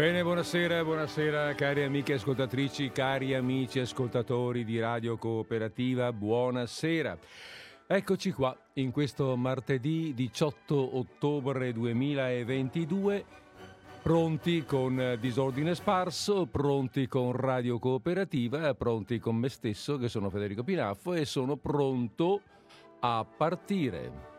Bene, buonasera, buonasera cari amiche ascoltatrici, cari amici ascoltatori di Radio Cooperativa, buonasera. Eccoci qua in questo martedì 18 ottobre 2022, pronti con Disordine Sparso, pronti con Radio Cooperativa, pronti con me stesso che sono Federico Pinaffo e sono pronto a partire.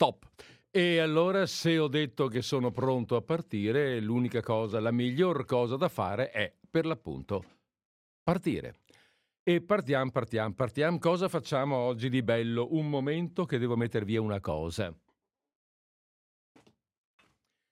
Stop. E allora se ho detto che sono pronto a partire, l'unica cosa, la miglior cosa da fare è, per l'appunto, partire. E partiamo, partiamo, partiamo. Cosa facciamo oggi di bello? Un momento che devo mettere via una cosa.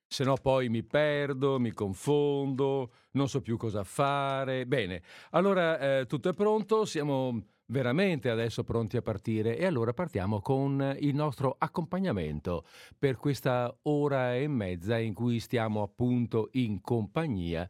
Se no poi mi perdo, mi confondo, non so più cosa fare. Bene, allora eh, tutto è pronto, siamo veramente adesso pronti a partire e allora partiamo con il nostro accompagnamento per questa ora e mezza in cui stiamo appunto in compagnia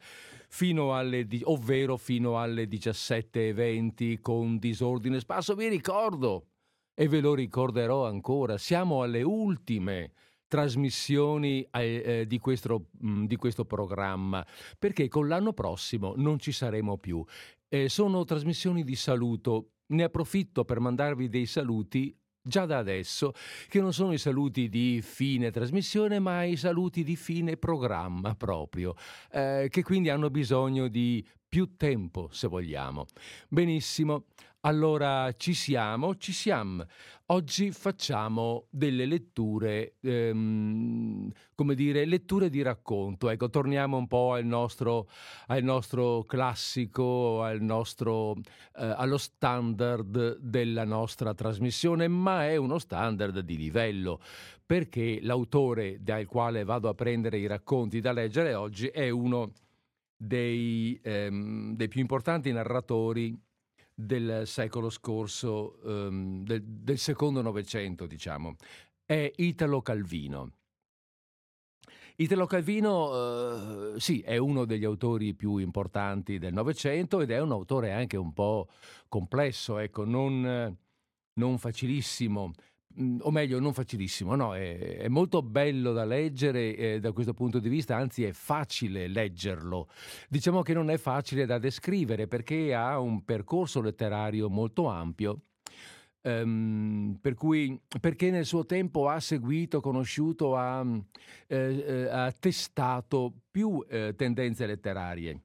fino alle ovvero fino alle 17:20 con disordine spasso vi ricordo e ve lo ricorderò ancora siamo alle ultime trasmissioni eh, eh, di, questo, di, questo, programma, perché con l'anno prossimo non ci saremo più. Eh, sono trasmissioni di saluto ne approfitto per mandarvi dei saluti già da adesso, che non sono i saluti di fine trasmissione, ma i saluti di fine programma proprio, eh, che quindi hanno bisogno di più tempo, se vogliamo. Benissimo, allora ci siamo, ci siamo. Oggi facciamo delle letture, ehm, come dire, letture di racconto. Ecco, torniamo un po' al nostro, al nostro classico, al nostro, eh, allo standard della nostra trasmissione, ma è uno standard di livello, perché l'autore dal quale vado a prendere i racconti da leggere oggi è uno dei, ehm, dei più importanti narratori del secolo scorso, um, del, del, secondo Novecento, diciamo, è Italo Calvino. Italo Calvino, uh, sì, è uno degli autori più importanti del Novecento ed è un autore anche un po' complesso, ecco, non, non facilissimo. O meglio, non facilissimo, no, è, è molto bello da leggere eh, da questo punto di vista, anzi è facile leggerlo. Diciamo che non è facile da descrivere perché ha un percorso letterario molto ampio. Um, per cui, perché nel suo tempo ha seguito, conosciuto, ha, eh, eh, ha testato più eh, tendenze letterarie.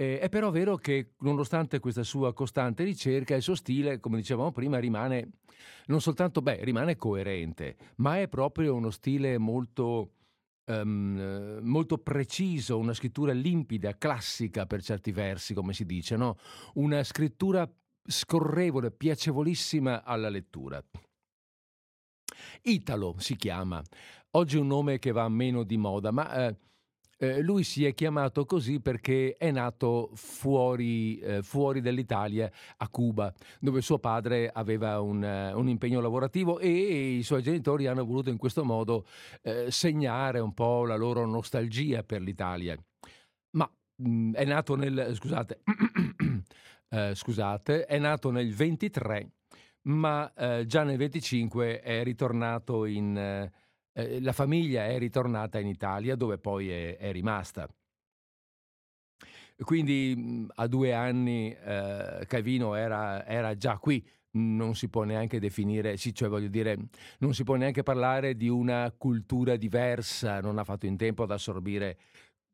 Eh, è però vero che nonostante questa sua costante ricerca, il suo stile, come dicevamo prima, rimane non soltanto, beh, rimane coerente, ma è proprio uno stile molto, um, molto preciso, una scrittura limpida, classica per certi versi, come si dice, no? Una scrittura scorrevole, piacevolissima alla lettura. Italo si chiama. Oggi è un nome che va meno di moda, ma eh, eh, lui si è chiamato così perché è nato fuori, eh, fuori dall'Italia, a Cuba, dove suo padre aveva un, uh, un, impegno lavorativo e i suoi genitori hanno voluto in questo modo eh, segnare un po' la loro nostalgia per l'Italia. Ma mh, mm, è nato nel... scusate, eh, scusate, è nato nel 23, ma eh, già nel 25 è ritornato in eh, la famiglia è ritornata in Italia dove poi è, è rimasta. Quindi mhmm, a due anni eh, Calvino era, era, già qui, non si può neanche definire, sì, cioè voglio dire, non si può neanche parlare di una cultura diversa, non ha fatto in tempo ad assorbire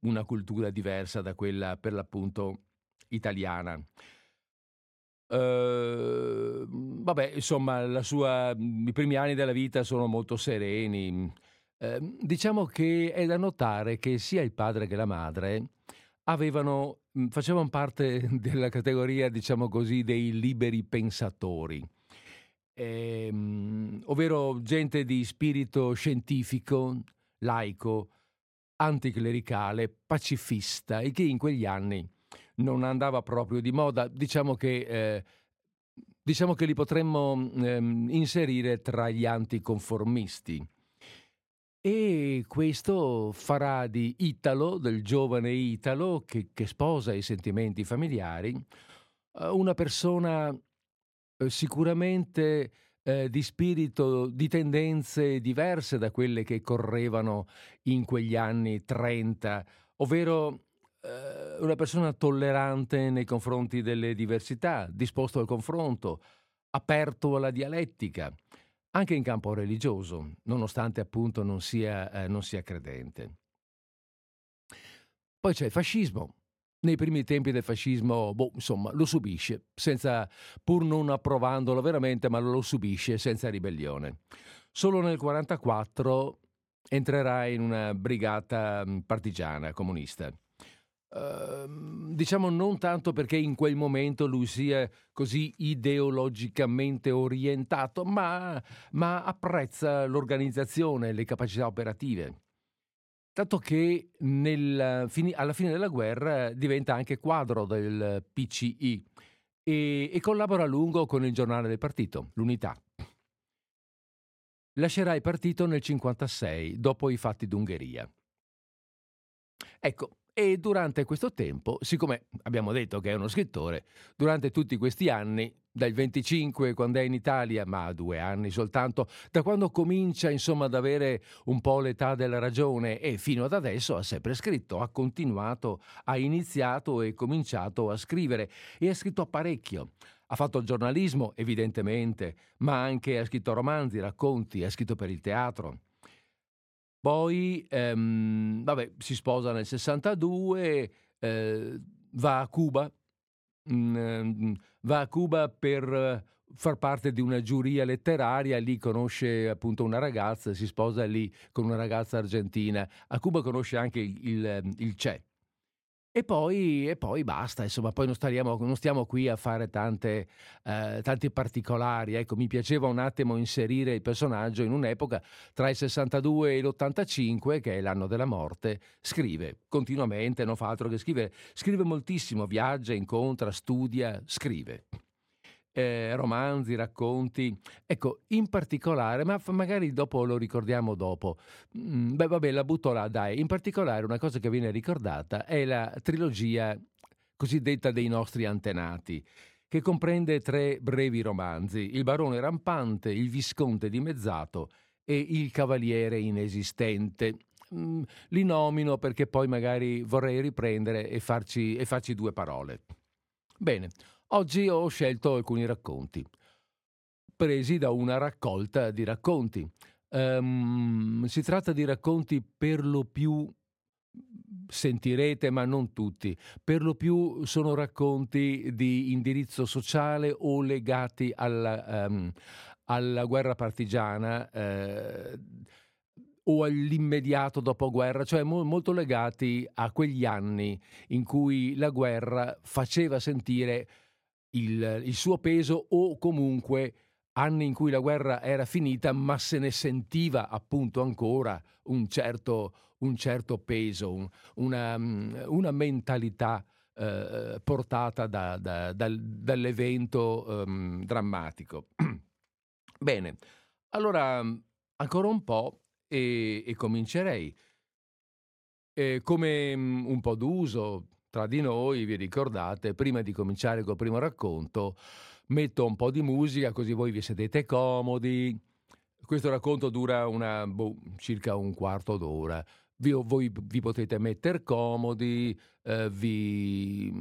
una cultura diversa da quella per l'appunto italiana. Uh, vabbè, insomma, sua, i primi anni della vita sono molto sereni. Uh, diciamo che è da notare che sia il padre che la madre avevano, facevano parte della categoria, diciamo così, dei liberi pensatori, ehm, ovvero gente di spirito scientifico, laico, anticlericale, pacifista e che in quegli anni non andava proprio di moda, diciamo che, eh, diciamo che li potremmo eh, inserire tra gli anticonformisti. e questo farà di Italo, del giovane Italo che, che sposa i sentimenti familiari, eh, una persona eh, sicuramente eh, di spirito, di tendenze diverse da quelle che correvano in quegli anni 30, ovvero una persona tollerante nei confronti delle diversità, disposto al confronto, aperto alla dialettica, anche in campo religioso, nonostante appunto non sia, eh, non sia credente. Poi c'è il fascismo, nei primi tempi del fascismo, boh, insomma, lo subisce, senza, pur non approvandolo veramente, ma lo subisce senza ribellione. Solo nel 1944 entrerà in una brigata partigiana comunista. Uh, diciamo non tanto perché in quel momento lui sia così ideologicamente orientato, ma, ma apprezza l'organizzazione, le capacità operative tanto che nel, alla fine della guerra diventa anche quadro del PCI e, e collabora a lungo con il giornale del partito, l'Unità. Lascerà il partito nel 1956, dopo i fatti d'Ungheria. Ecco, e durante questo tempo, siccome abbiamo detto che è uno scrittore, durante tutti questi anni dal 25 quando è in Italia, ma due anni soltanto, da quando comincia insomma ad avere un po' l'età della ragione e fino ad adesso ha sempre scritto, ha continuato, ha iniziato e cominciato a scrivere e ha scritto parecchio. Ha fatto giornalismo, evidentemente, ma anche ha scritto romanzi, racconti, ha scritto per il teatro. Poi, ehm, vabbè, si sposa nel 62, eh, va a Cuba, mm, va a Cuba per far parte di una giuria letteraria, lì conosce appunto una ragazza, si sposa lì con una ragazza argentina. A Cuba conosce anche il, il, il Che, e poi, e poi, basta, insomma, poi non, stariamo, non stiamo qui a fare tante, eh, tanti particolari. Ecco, mi piaceva un attimo inserire il personaggio in un'epoca tra il 62 e l'85, che è l'anno della morte, scrive continuamente, non fa altro che scrivere. Scrive moltissimo, viaggia, incontra, studia, scrive eh, romanzi, racconti. Ecco, in particolare, ma magari dopo lo ricordiamo dopo. Mm, beh, vabbè, la butto là, dai. In particolare una cosa che viene ricordata è la trilogia cosiddetta dei nostri antenati che comprende tre brevi romanzi, Il barone rampante, Il visconte dimezzato e Il cavaliere inesistente. Mm, li nomino perché poi magari vorrei riprendere e farci, e farci due parole. Bene, Oggi ho scelto alcuni racconti, presi da una raccolta di racconti. Um, si tratta di racconti per lo più sentirete, ma non tutti. Per lo più sono racconti di indirizzo sociale o legati alla, um, alla guerra partigiana. Eh, o all'immediato dopoguerra, cioè mo- molto legati a quegli anni in cui la guerra faceva sentire il, il suo peso o comunque anni in cui la guerra era finita, ma se ne sentiva appunto ancora un certo, un certo peso, un, una, una, mentalità eh, portata da, da, dal, dall'evento um, drammatico. Bene, allora ancora un po' e, e comincerei. E come un po' d'uso, tra di noi, vi ricordate, prima di cominciare col primo racconto, metto un po' di musica così voi vi sedete comodi. Questo racconto dura una, boh, circa un quarto d'ora. Vi, voi vi potete mettere comodi, eh, vi,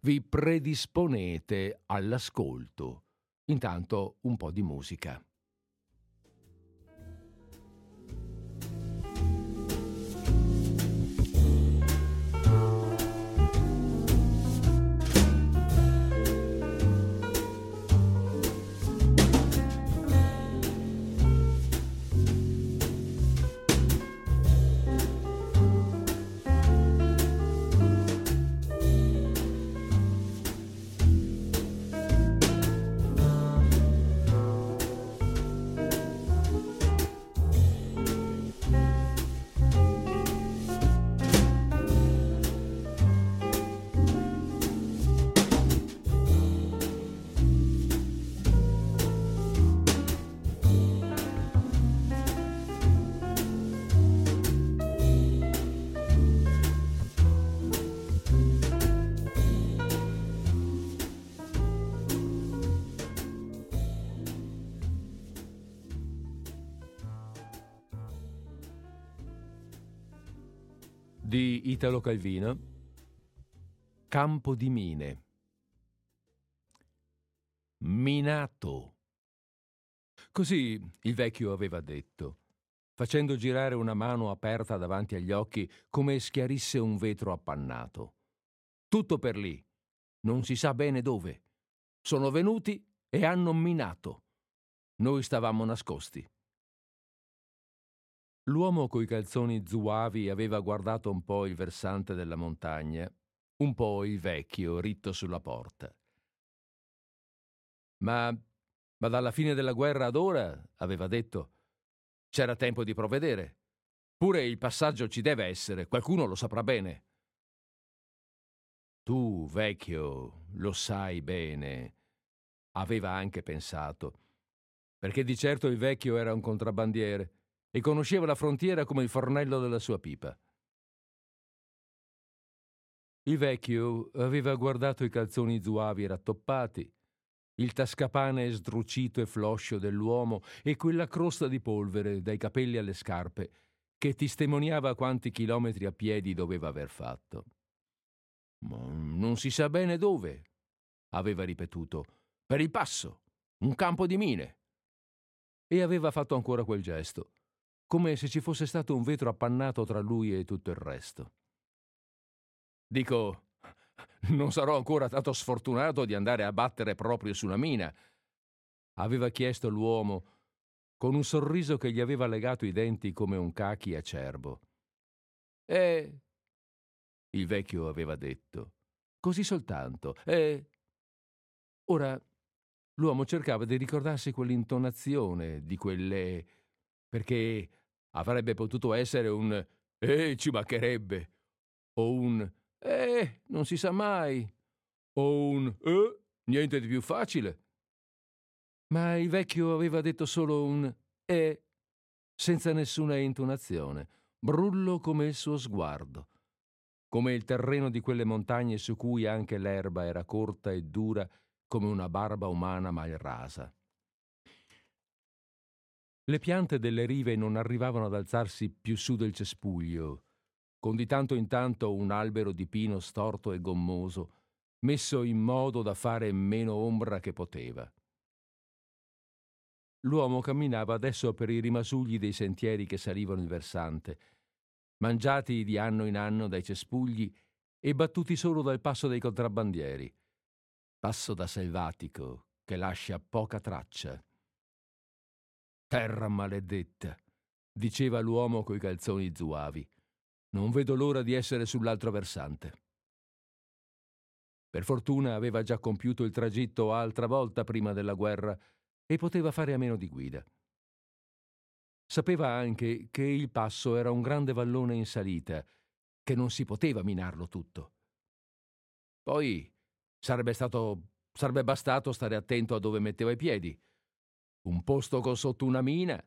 vi predisponete all'ascolto. Intanto un po' di musica. Italo Calvino, Campo di Mine. Minato. Così il vecchio aveva detto, facendo girare una mano aperta davanti agli occhi come schiarisse un vetro appannato. Tutto per lì, non si sa bene dove. Sono venuti e hanno minato. Noi stavamo nascosti. L'uomo coi calzoni zuavi aveva guardato un po' il versante della montagna, un po' il vecchio ritto sulla porta. Ma, ma dalla fine della guerra ad ora, aveva detto, c'era tempo di provvedere. Pure il passaggio ci deve essere, qualcuno lo saprà bene. Tu, vecchio, lo sai bene, aveva anche pensato, perché di certo il vecchio era un contrabbandiere e conosceva la frontiera come il fornello della sua pipa. Il vecchio aveva guardato i calzoni zuavi rattoppati, il tascapane sdrucito e floscio dell'uomo e quella crosta di polvere dai capelli alle scarpe che testimoniava quanti chilometri a piedi doveva aver fatto. Ma non si sa bene dove, aveva ripetuto, per il passo, un campo di mine. E aveva fatto ancora quel gesto, come se ci fosse stato un vetro appannato tra lui e tutto il resto. Dico, non sarò ancora stato sfortunato di andare a battere proprio su una mina, aveva chiesto l'uomo con un sorriso che gli aveva legato i denti come un cachi acerbo. Eh, il vecchio aveva detto, così soltanto, eh. Ora l'uomo cercava di ricordarsi quell'intonazione di quelle. perché avrebbe potuto essere un eh, ci mancherebbe, o un eh, non si sa mai. O un eh, niente di più facile. Ma il vecchio aveva detto solo un eh, senza nessuna intonazione, brullo come il suo sguardo, come il terreno di quelle montagne su cui anche l'erba era corta e dura come una barba umana mal rasa. Le piante delle rive non arrivavano ad alzarsi più su del cespuglio, con di tanto in tanto un albero di pino storto e gommoso, messo in modo da fare meno ombra che poteva. L'uomo camminava adesso per i rimasugli dei sentieri che salivano il versante, mangiati di anno in anno dai cespugli e battuti solo dal passo dei contrabbandieri. Passo da selvatico che lascia poca traccia. Terra maledetta, diceva l'uomo coi calzoni zuavi. Non vedo l'ora di essere sull'altro versante. Per fortuna aveva già compiuto il tragitto altra volta prima della guerra e poteva fare a meno di guida. Sapeva anche che il passo era un grande vallone in salita, che non si poteva minarlo tutto. Poi sarebbe stato sarebbe bastato stare attento a dove metteva i piedi. Un posto con sotto una mina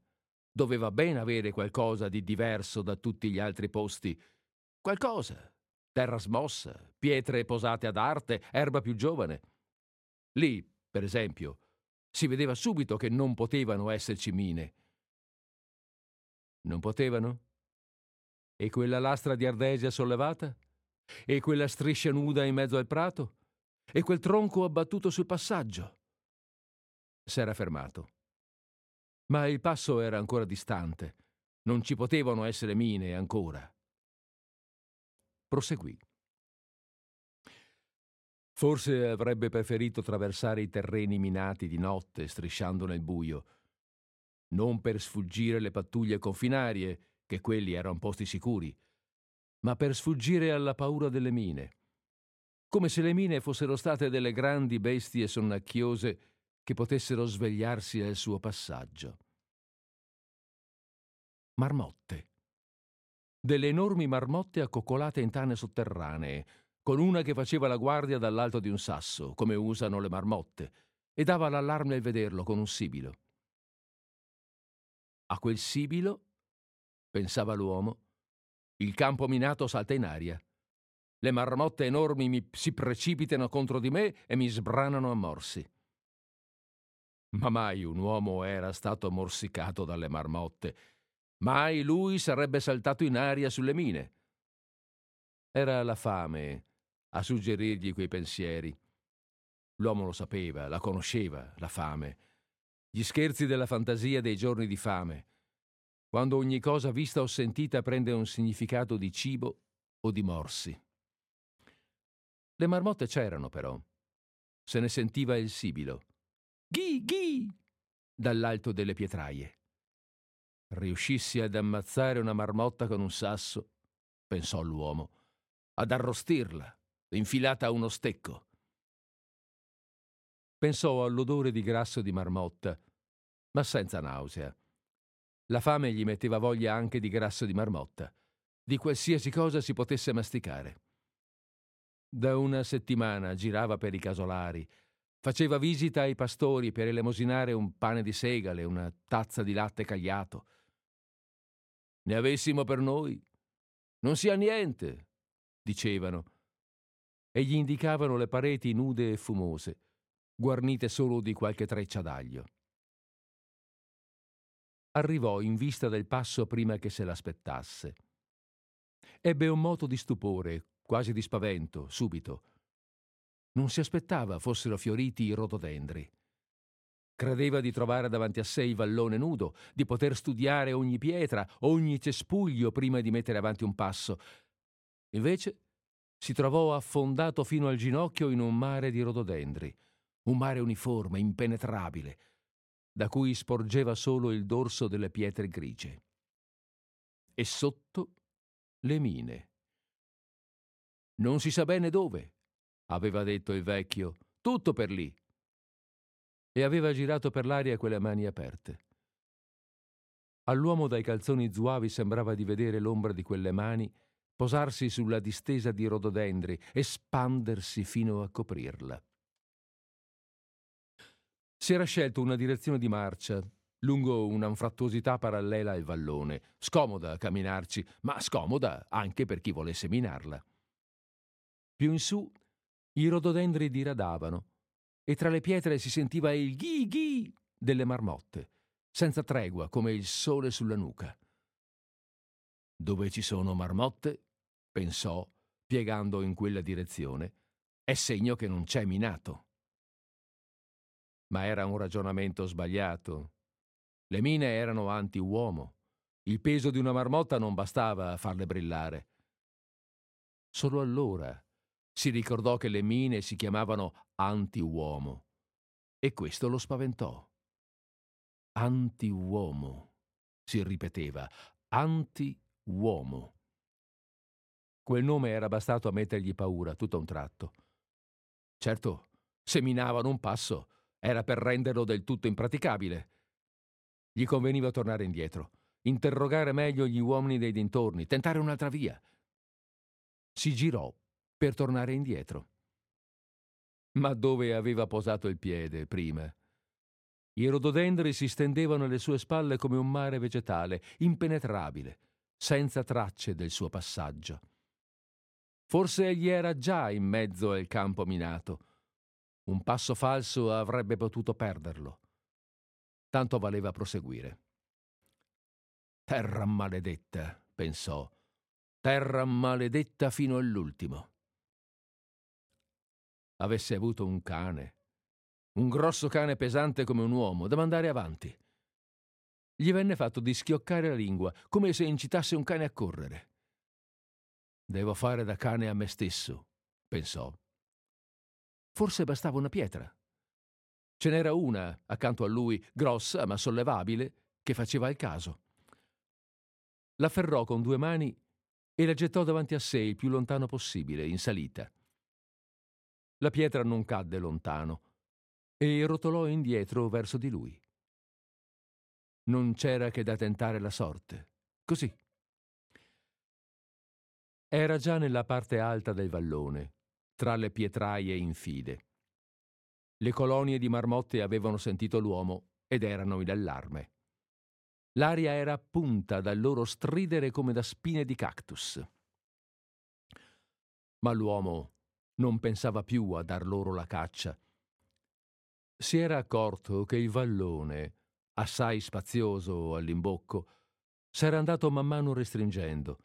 doveva ben avere qualcosa di diverso da tutti gli altri posti. Qualcosa. Terra smossa, pietre posate ad arte, erba più giovane. Lì, per esempio, si vedeva subito che non potevano esserci mine. Non potevano? E quella lastra di ardesia sollevata? E quella striscia nuda in mezzo al prato? E quel tronco abbattuto sul passaggio? S'era fermato. Ma il passo era ancora distante. Non ci potevano essere mine ancora. Proseguì. Forse avrebbe preferito attraversare i terreni minati di notte, strisciando nel buio, non per sfuggire le pattuglie confinarie, che quelli erano posti sicuri, ma per sfuggire alla paura delle mine, come se le mine fossero state delle grandi bestie sonnacchiose che potessero svegliarsi al suo passaggio. Marmotte. Delle enormi marmotte accoccolate in tane sotterranee, con una che faceva la guardia dall'alto di un sasso, come usano le marmotte, e dava l'allarme al vederlo con un sibilo. A quel sibilo, pensava l'uomo, il campo minato salta in aria. Le marmotte enormi mi si precipitano contro di me e mi sbranano a morsi. Ma mai un uomo era stato morsicato dalle marmotte. Mai lui sarebbe saltato in aria sulle mine. Era la fame a suggerirgli quei pensieri. L'uomo lo sapeva, la conosceva, la fame. Gli scherzi della fantasia dei giorni di fame, quando ogni cosa vista o sentita prende un significato di cibo o di morsi. Le marmotte c'erano però. Se ne sentiva il sibilo. Ghi, ghi! dall'alto delle pietraie. Riuscissi ad ammazzare una marmotta con un sasso, pensò l'uomo, ad arrostirla, infilata a uno stecco. Pensò all'odore di grasso di marmotta, ma senza nausea. La fame gli metteva voglia anche di grasso di marmotta, di qualsiasi cosa si potesse masticare. Da una settimana girava per i casolari, faceva visita ai pastori per elemosinare un pane di segale, una tazza di latte cagliato. Ne avessimo per noi. Non sia niente, dicevano, e gli indicavano le pareti nude e fumose, guarnite solo di qualche treccia d'aglio. Arrivò in vista del passo prima che se l'aspettasse. Ebbe un moto di stupore, quasi di spavento, subito. Non si aspettava fossero fioriti i rhododendri. Credeva di trovare davanti a sé il vallone nudo, di poter studiare ogni pietra, ogni cespuglio prima di mettere avanti un passo. Invece si trovò affondato fino al ginocchio in un mare di rhododendri, un mare uniforme, impenetrabile, da cui sporgeva solo il dorso delle pietre grigie. E sotto le mine. Non si sa bene dove, aveva detto il vecchio, tutto per lì e aveva girato per l'aria quelle mani aperte. All'uomo dai calzoni zuavi sembrava di vedere l'ombra di quelle mani posarsi sulla distesa di rododendri, espandersi fino a coprirla. Si era scelto una direzione di marcia, lungo un'anfrattuosità parallela al vallone, scomoda a camminarci, ma scomoda anche per chi volesse minarla. Più in su, i rododendri diradavano, e tra le pietre si sentiva il ghi ghi delle marmotte, senza tregua come il sole sulla nuca. Dove ci sono marmotte, pensò, piegando in quella direzione, è segno che non c'è minato. Ma era un ragionamento sbagliato. Le mine erano anti-uomo. Il peso di una marmotta non bastava a farle brillare. Solo allora si ricordò che le mine si chiamavano anti-uomo e questo lo spaventò. Anti-uomo, si ripeteva, anti-uomo. Quel nome era bastato a mettergli paura tutto a un tratto. Certo, se minavano un passo, era per renderlo del tutto impraticabile. Gli conveniva tornare indietro, interrogare meglio gli uomini dei dintorni, tentare un'altra via. Si girò per tornare indietro. Ma dove aveva posato il piede prima? I rododendri si stendevano alle sue spalle come un mare vegetale, impenetrabile, senza tracce del suo passaggio. Forse egli era già in mezzo al campo minato. Un passo falso avrebbe potuto perderlo. Tanto valeva proseguire. Terra maledetta, pensò. Terra maledetta fino all'ultimo avesse avuto un cane, un grosso cane pesante come un uomo, da mandare avanti. Gli venne fatto di schioccare la lingua, come se incitasse un cane a correre. Devo fare da cane a me stesso, pensò. Forse bastava una pietra. Ce n'era una accanto a lui, grossa ma sollevabile, che faceva il caso. L'afferrò con due mani e la gettò davanti a sé il più lontano possibile, in salita. La pietra non cadde lontano e rotolò indietro verso di lui. Non c'era che da tentare la sorte. Così. Era già nella parte alta del vallone, tra le pietraie infide. Le colonie di marmotte avevano sentito l'uomo ed erano in allarme. L'aria era appunta dal loro stridere come da spine di cactus. Ma l'uomo non pensava più a dar loro la caccia. Si era accorto che il vallone, assai spazioso all'imbocco, s'era andato man mano restringendo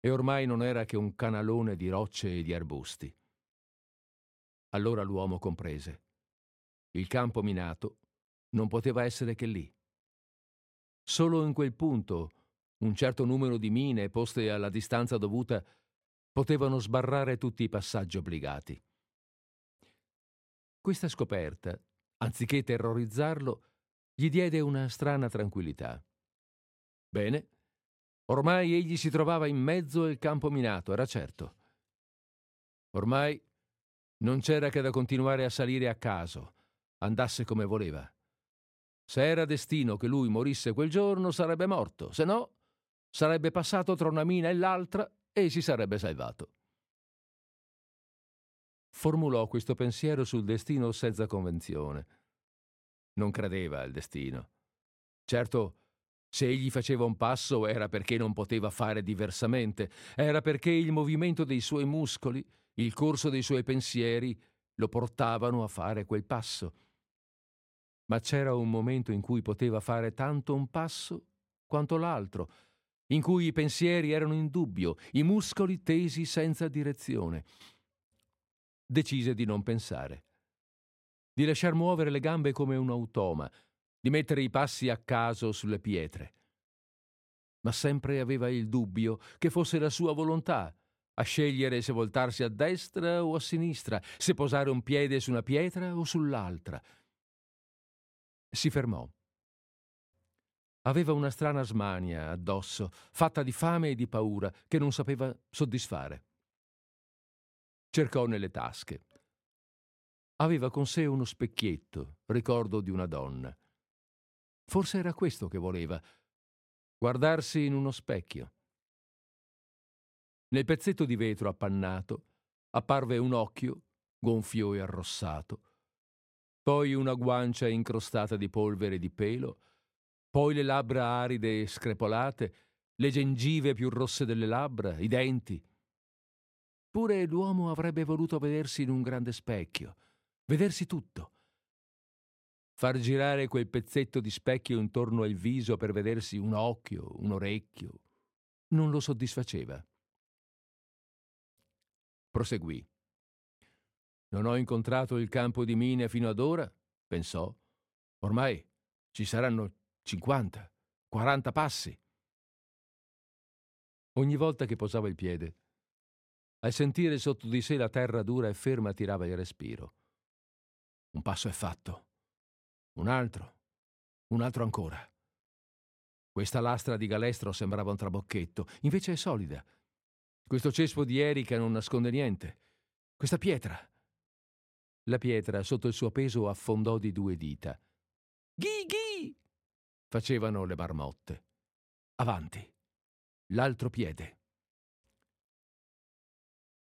e ormai non era che un canalone di rocce e di arbusti. Allora l'uomo comprese. Il campo minato non poteva essere che lì. Solo in quel punto un certo numero di mine poste alla distanza dovuta potevano sbarrare tutti i passaggi obbligati. Questa scoperta, anziché terrorizzarlo, gli diede una strana tranquillità. Bene, ormai egli si trovava in mezzo al campo minato, era certo. Ormai non c'era che da continuare a salire a caso, andasse come voleva. Se era destino che lui morisse quel giorno, sarebbe morto, se no, sarebbe passato tra una mina e l'altra e si sarebbe salvato. Formulò questo pensiero sul destino senza convenzione. Non credeva al destino. Certo, se egli faceva un passo era perché non poteva fare diversamente, era perché il movimento dei suoi muscoli, il corso dei suoi pensieri lo portavano a fare quel passo. Ma c'era un momento in cui poteva fare tanto un passo quanto l'altro, in cui i pensieri erano in dubbio, i muscoli tesi senza direzione. Decise di non pensare, di lasciar muovere le gambe come un automa, di mettere i passi a caso sulle pietre. Ma sempre aveva il dubbio che fosse la sua volontà a scegliere se voltarsi a destra o a sinistra, se posare un piede su una pietra o sull'altra. Si fermò. Aveva una strana smania addosso, fatta di fame e di paura, che non sapeva soddisfare. Cercò nelle tasche. Aveva con sé uno specchietto, ricordo di una donna. Forse era questo che voleva, guardarsi in uno specchio. Nel pezzetto di vetro appannato apparve un occhio, gonfio e arrossato, poi una guancia incrostata di polvere di pelo, poi le labbra aride e screpolate, le gengive più rosse delle labbra, i denti. Pure l'uomo avrebbe voluto vedersi in un grande specchio, vedersi tutto. Far girare quel pezzetto di specchio intorno al viso per vedersi un occhio, un orecchio, non lo soddisfaceva proseguì. Non ho incontrato il campo di mine fino ad ora, pensò. Ormai ci saranno 50, 40 passi. Ogni volta che posava il piede, al sentire sotto di sé la terra dura e ferma tirava il respiro. Un passo è fatto. Un altro. Un altro ancora. Questa lastra di galestro sembrava un trabocchetto, invece è solida, questo cespo di erica non nasconde niente. Questa pietra. La pietra, sotto il suo peso, affondò di due dita. Ghi ghi! Facevano le marmotte. Avanti. L'altro piede.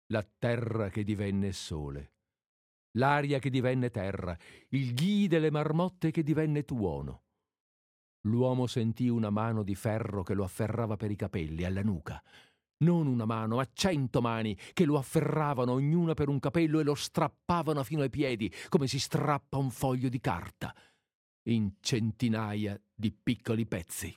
La terra che divenne sole. L'aria che divenne terra. Il ghi delle marmotte che divenne tuono. L'uomo sentì una mano di ferro che lo afferrava per i capelli, alla nuca non una mano, ma cento mani che lo afferravano ognuna per un capello e lo strappavano fino ai piedi, come si strappa un foglio di carta, in centinaia di piccoli pezzi.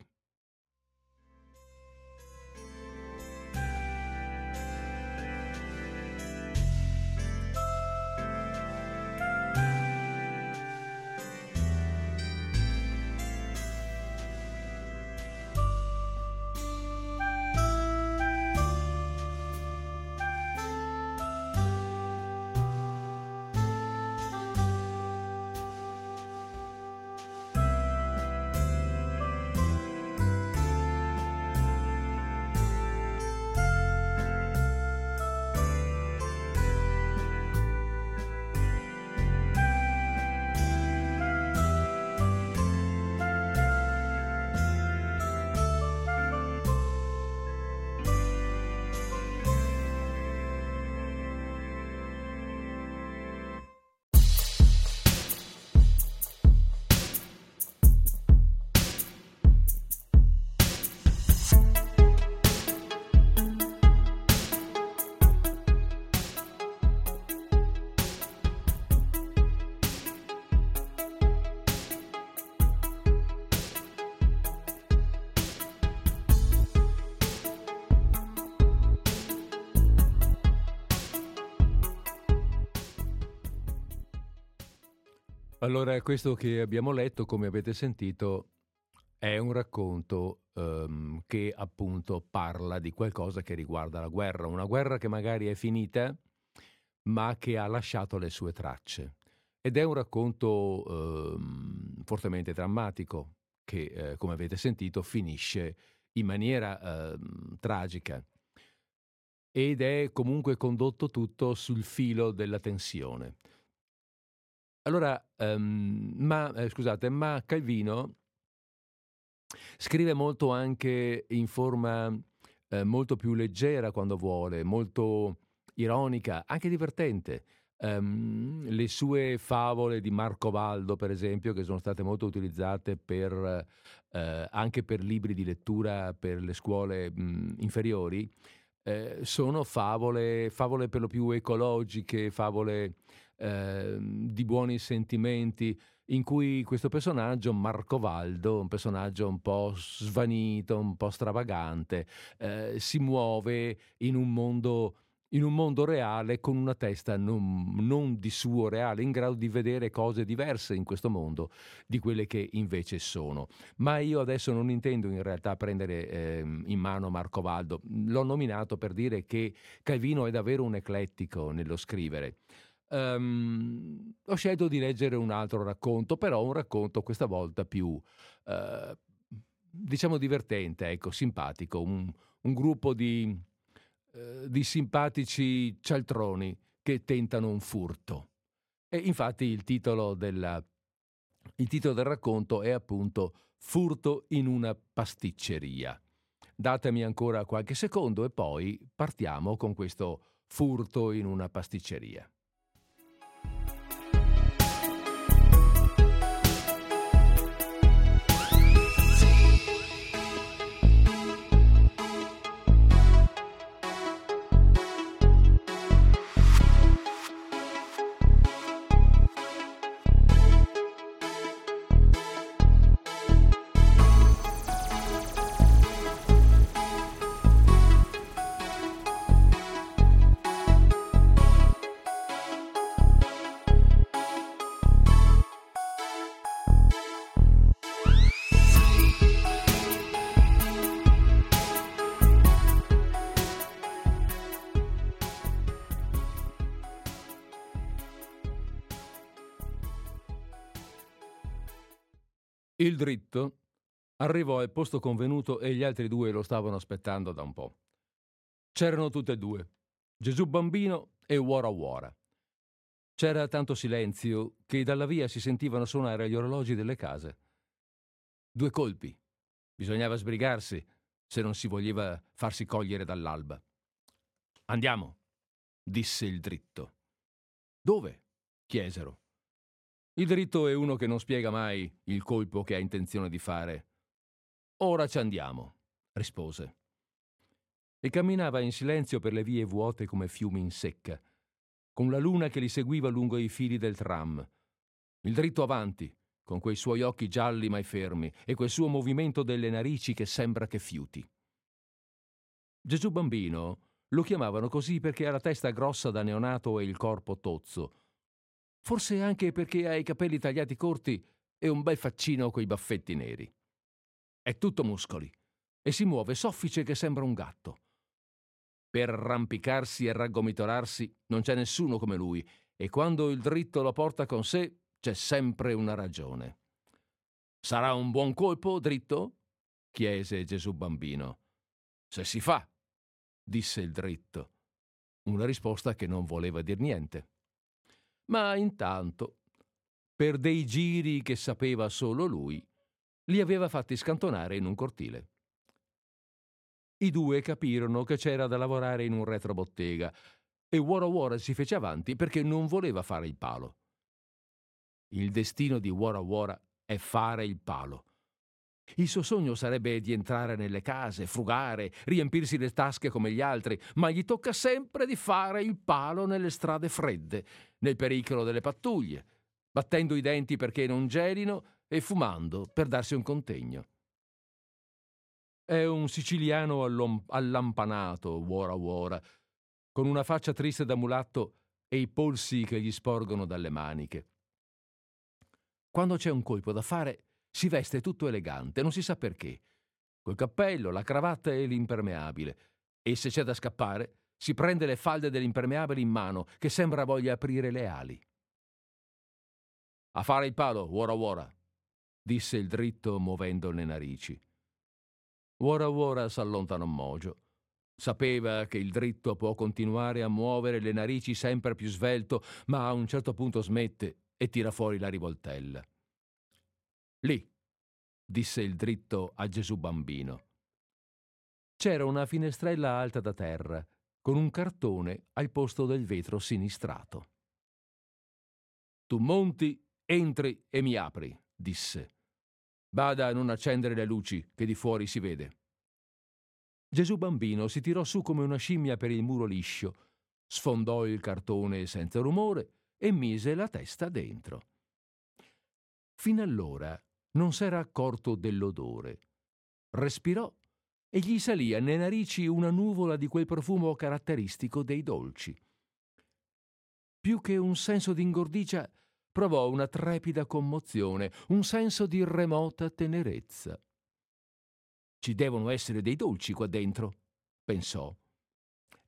Allora, questo che abbiamo letto, come avete sentito, è un racconto um, che appunto parla di qualcosa che riguarda la guerra, una guerra che magari è finita, ma che ha lasciato le sue tracce. Ed è un racconto um, fortemente drammatico che, eh, come avete sentito, finisce in maniera eh, tragica ed è comunque condotto tutto sul filo della tensione. Allora, um, ma eh, scusate, ma Calvino scrive molto anche in forma eh, molto più leggera quando vuole, molto ironica, anche divertente. Um, le sue favole di Marco Valdo, per esempio, che sono state molto utilizzate per, eh, anche per libri di lettura per le scuole mh, inferiori, eh, sono favole, favole per lo più ecologiche, favole eh, di buoni sentimenti, in cui questo personaggio, Marco Valdo, un personaggio un po' svanito, un po' stravagante, eh, si muove in un mondo in un mondo reale con una testa non, non, di suo reale, in grado di vedere cose diverse in questo mondo di quelle che invece sono. Ma io adesso non intendo in realtà prendere eh, in mano Marco Valdo, l'ho nominato per dire che Calvino è davvero un eclettico nello scrivere. Um, ho scelto di leggere un altro racconto, però un racconto questa volta più, uh, diciamo, divertente, ecco, simpatico, un, un gruppo di eh, di simpatici cialtroni che tentano un furto. E infatti il titolo, della, il titolo del racconto è appunto Furto in una pasticceria. Datemi ancora qualche secondo e poi partiamo con questo furto in una pasticceria. Il dritto arrivò al posto convenuto e gli altri due lo stavano aspettando da un po'. C'erano tutte e due, Gesù bambino e Wara Wara. C'era tanto silenzio che dalla via si sentivano suonare gli orologi delle case. Due colpi. Bisognava sbrigarsi se non si voleva farsi cogliere dall'alba. Andiamo, disse il dritto. Dove? chiesero. Il dritto è uno che non spiega mai il colpo che ha intenzione di fare. Ora ci andiamo, rispose. E camminava in silenzio per le vie vuote come fiumi in secca, con la luna che li seguiva lungo i fili del tram. Il dritto avanti, con quei suoi occhi gialli mai fermi e quel suo movimento delle narici che sembra che fiuti. Gesù bambino lo chiamavano così perché ha la testa grossa da neonato e il corpo tozzo, forse anche perché ha i capelli tagliati corti e un bel faccino coi baffetti neri. È tutto muscoli e si muove soffice che sembra un gatto. Per arrampicarsi e raggomitolarsi non c'è nessuno come lui e quando il dritto lo porta con sé c'è sempre una ragione. Sarà un buon colpo, dritto? chiese Gesù bambino. Se si fa, disse il dritto. Una risposta che non voleva dir niente. Ma intanto, per dei giri che sapeva solo lui, li aveva fatti scantonare in un cortile. I due capirono che c'era da lavorare in un retrobottega e Wara Wara si fece avanti perché non voleva fare il palo. Il destino di Wara Wara è fare il palo. Il suo sogno sarebbe di entrare nelle case, frugare, riempirsi le tasche come gli altri, ma gli tocca sempre di fare il palo nelle strade fredde, nel pericolo delle pattuglie, battendo i denti perché non gelino e fumando per darsi un contegno. È un siciliano allampanato, Wora Wora, con una faccia triste da mulatto e i polsi che gli sporgono dalle maniche. quando c'è un colpo da fare, si veste tutto elegante, non si sa perché. Col cappello, la cravatta e l'impermeabile. E se c'è da scappare, si prende le falde dell'impermeabile in mano, che sembra voglia aprire le ali. A fare il palo, ora ora, disse il dritto muovendo le narici. Ora ora s'allontanò Mogio. Sapeva che il dritto può continuare a muovere le narici sempre più svelto, ma a un certo punto smette e tira fuori la rivoltella. Lì, disse il dritto a Gesù bambino. C'era una finestrella alta da terra, con un cartone al posto del vetro sinistrato. Tu monti, entri e mi apri, disse. Bada a non accendere le luci, che di fuori si vede. Gesù bambino si tirò su come una scimmia per il muro liscio, sfondò il cartone senza rumore e mise la testa dentro. Fino allora non s'era accorto dell'odore. Respirò e gli salì alle narici una nuvola di quel profumo caratteristico dei dolci. Più che un senso di ingordigia, provò una trepida commozione, un senso di remota tenerezza. Ci devono essere dei dolci qua dentro, pensò.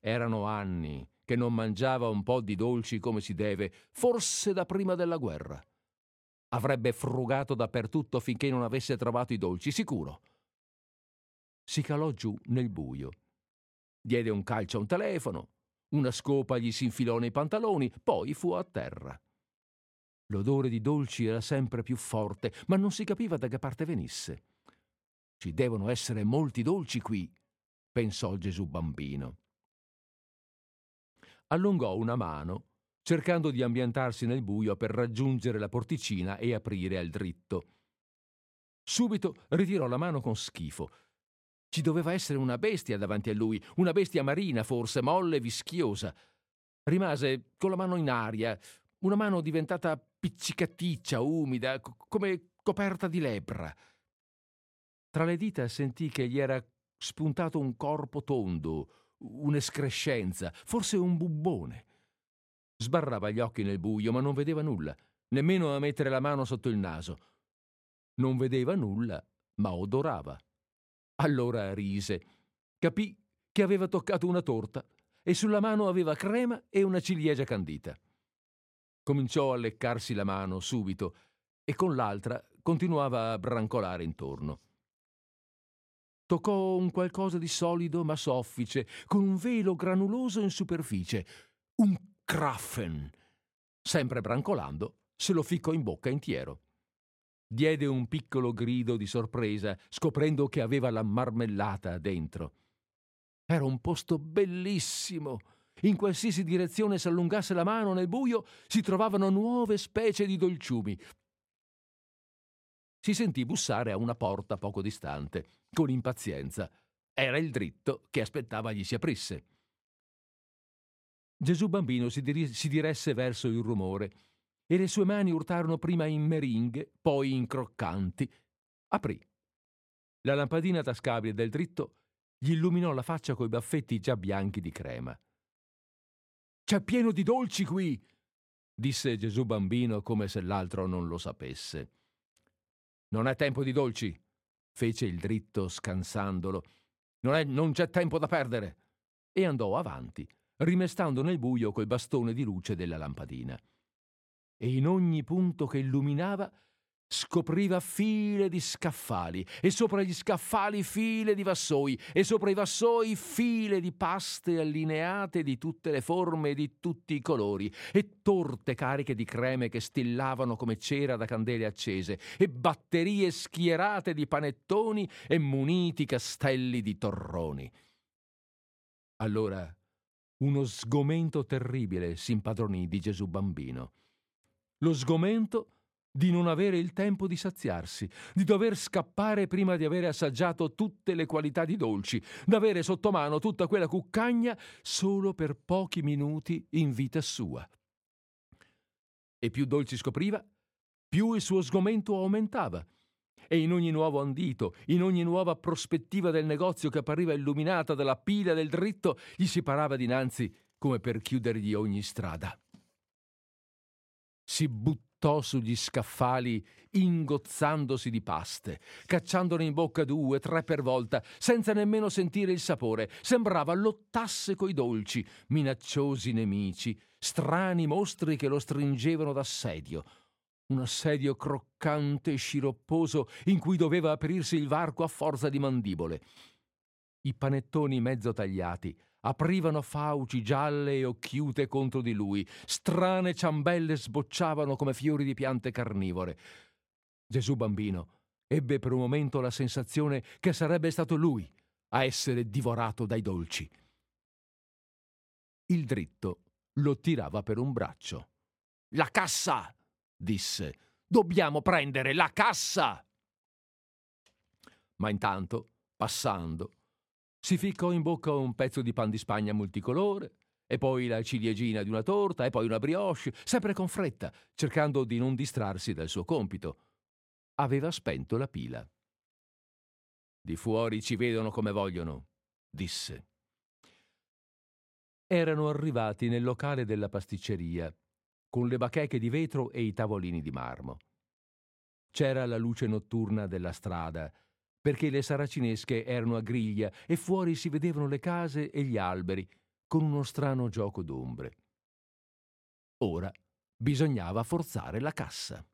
Erano anni che non mangiava un po' di dolci come si deve, forse da prima della guerra. Avrebbe frugato dappertutto finché non avesse trovato i dolci, sicuro. Si calò giù nel buio. Diede un calcio a un telefono, una scopa gli si infilò nei pantaloni, poi fu a terra. L'odore di dolci era sempre più forte, ma non si capiva da che parte venisse. Ci devono essere molti dolci qui, pensò Gesù bambino. Allungò una mano, cercando di ambientarsi nel buio per raggiungere la porticina e aprire al dritto. Subito ritirò la mano con schifo. Ci doveva essere una bestia davanti a lui, una bestia marina forse, molle e vischiosa. Rimase con la mano in aria, una mano diventata pizzicaticcia, umida, co- come coperta di lebbra. Tra le dita sentì che gli era spuntato un corpo tondo, un'escrescenza, forse un bubbone. Sbarrava gli occhi nel buio, ma non vedeva nulla, nemmeno a mettere la mano sotto il naso. Non vedeva nulla, ma odorava. Allora rise. Capì che aveva toccato una torta e sulla mano aveva crema e una ciliegia candita. Cominciò a leccarsi la mano subito e con l'altra continuava a brancolare intorno. Toccò un qualcosa di solido ma soffice, con un velo granuloso in superficie. Un kraffen. Sempre brancolando, se lo ficcò in bocca intiero. Diede un piccolo grido di sorpresa, scoprendo che aveva la marmellata dentro. Era un posto bellissimo. In qualsiasi direzione s'allungasse la mano nel buio si trovavano nuove specie di dolciumi. Si sentì bussare a una porta poco distante con impazienza. Era il dritto che aspettava gli si aprisse. Gesù bambino si, dir- si diresse verso il rumore e le sue mani urtarono prima in meringhe, poi in croccanti. Aprì. La lampadina tascabile del dritto gli illuminò la faccia coi baffetti già bianchi di crema. C'è pieno di dolci qui, disse Gesù bambino come se l'altro non lo sapesse. Non è tempo di dolci, fece il dritto scansandolo. Non, è, non c'è tempo da perdere. E andò avanti, rimestando nel buio col bastone di luce della lampadina. E in ogni punto che illuminava scopriva file di scaffali e sopra gli scaffali file di vassoi e sopra i vassoi file di paste allineate di tutte le forme e di tutti i colori e torte cariche di creme che stillavano come cera da candele accese e batterie schierate di panettoni e muniti castelli di torroni. Allora uno sgomento terribile si impadronì di Gesù bambino. Lo sgomento di non avere il tempo di saziarsi, di dover scappare prima di aver assaggiato tutte le qualità di dolci, d'avere sotto mano tutta quella cuccagna solo per pochi minuti in vita sua. E più dolci scopriva, più il suo sgomento aumentava. E in ogni nuovo andito, in ogni nuova prospettiva del negozio che appariva illuminata dalla pila del dritto, gli si parava dinanzi come per chiudergli ogni strada. Si saltò sugli scaffali ingozzandosi di paste, cacciandone in bocca due, tre per volta, senza nemmeno sentire il sapore. Sembrava lottasse coi dolci, minacciosi nemici, strani mostri che lo stringevano d'assedio. Un assedio croccante e sciropposo in cui doveva aprirsi il varco a forza di mandibole. I panettoni mezzo tagliati aprivano fauci gialle e occhiute contro di lui, strane ciambelle sbocciavano come fiori di piante carnivore. Gesù bambino ebbe per un momento la sensazione che sarebbe stato lui a essere divorato dai dolci. Il dritto lo tirava per un braccio. La cassa! Disse. Dobbiamo prendere la cassa! Ma intanto, passando, si ficcò in bocca un pezzo di pan di Spagna multicolore, e poi la ciliegina di una torta, e poi una brioche, sempre con fretta, cercando di non distrarsi dal suo compito. Aveva spento la pila. Di fuori ci vedono come vogliono, disse. Erano arrivati nel locale della pasticceria, con le bacheche di vetro e i tavolini di marmo. C'era la luce notturna della strada, perché le saracinesche erano a griglia e fuori si vedevano le case e gli alberi, con uno strano gioco d'ombre. Ora bisognava forzare la cassa.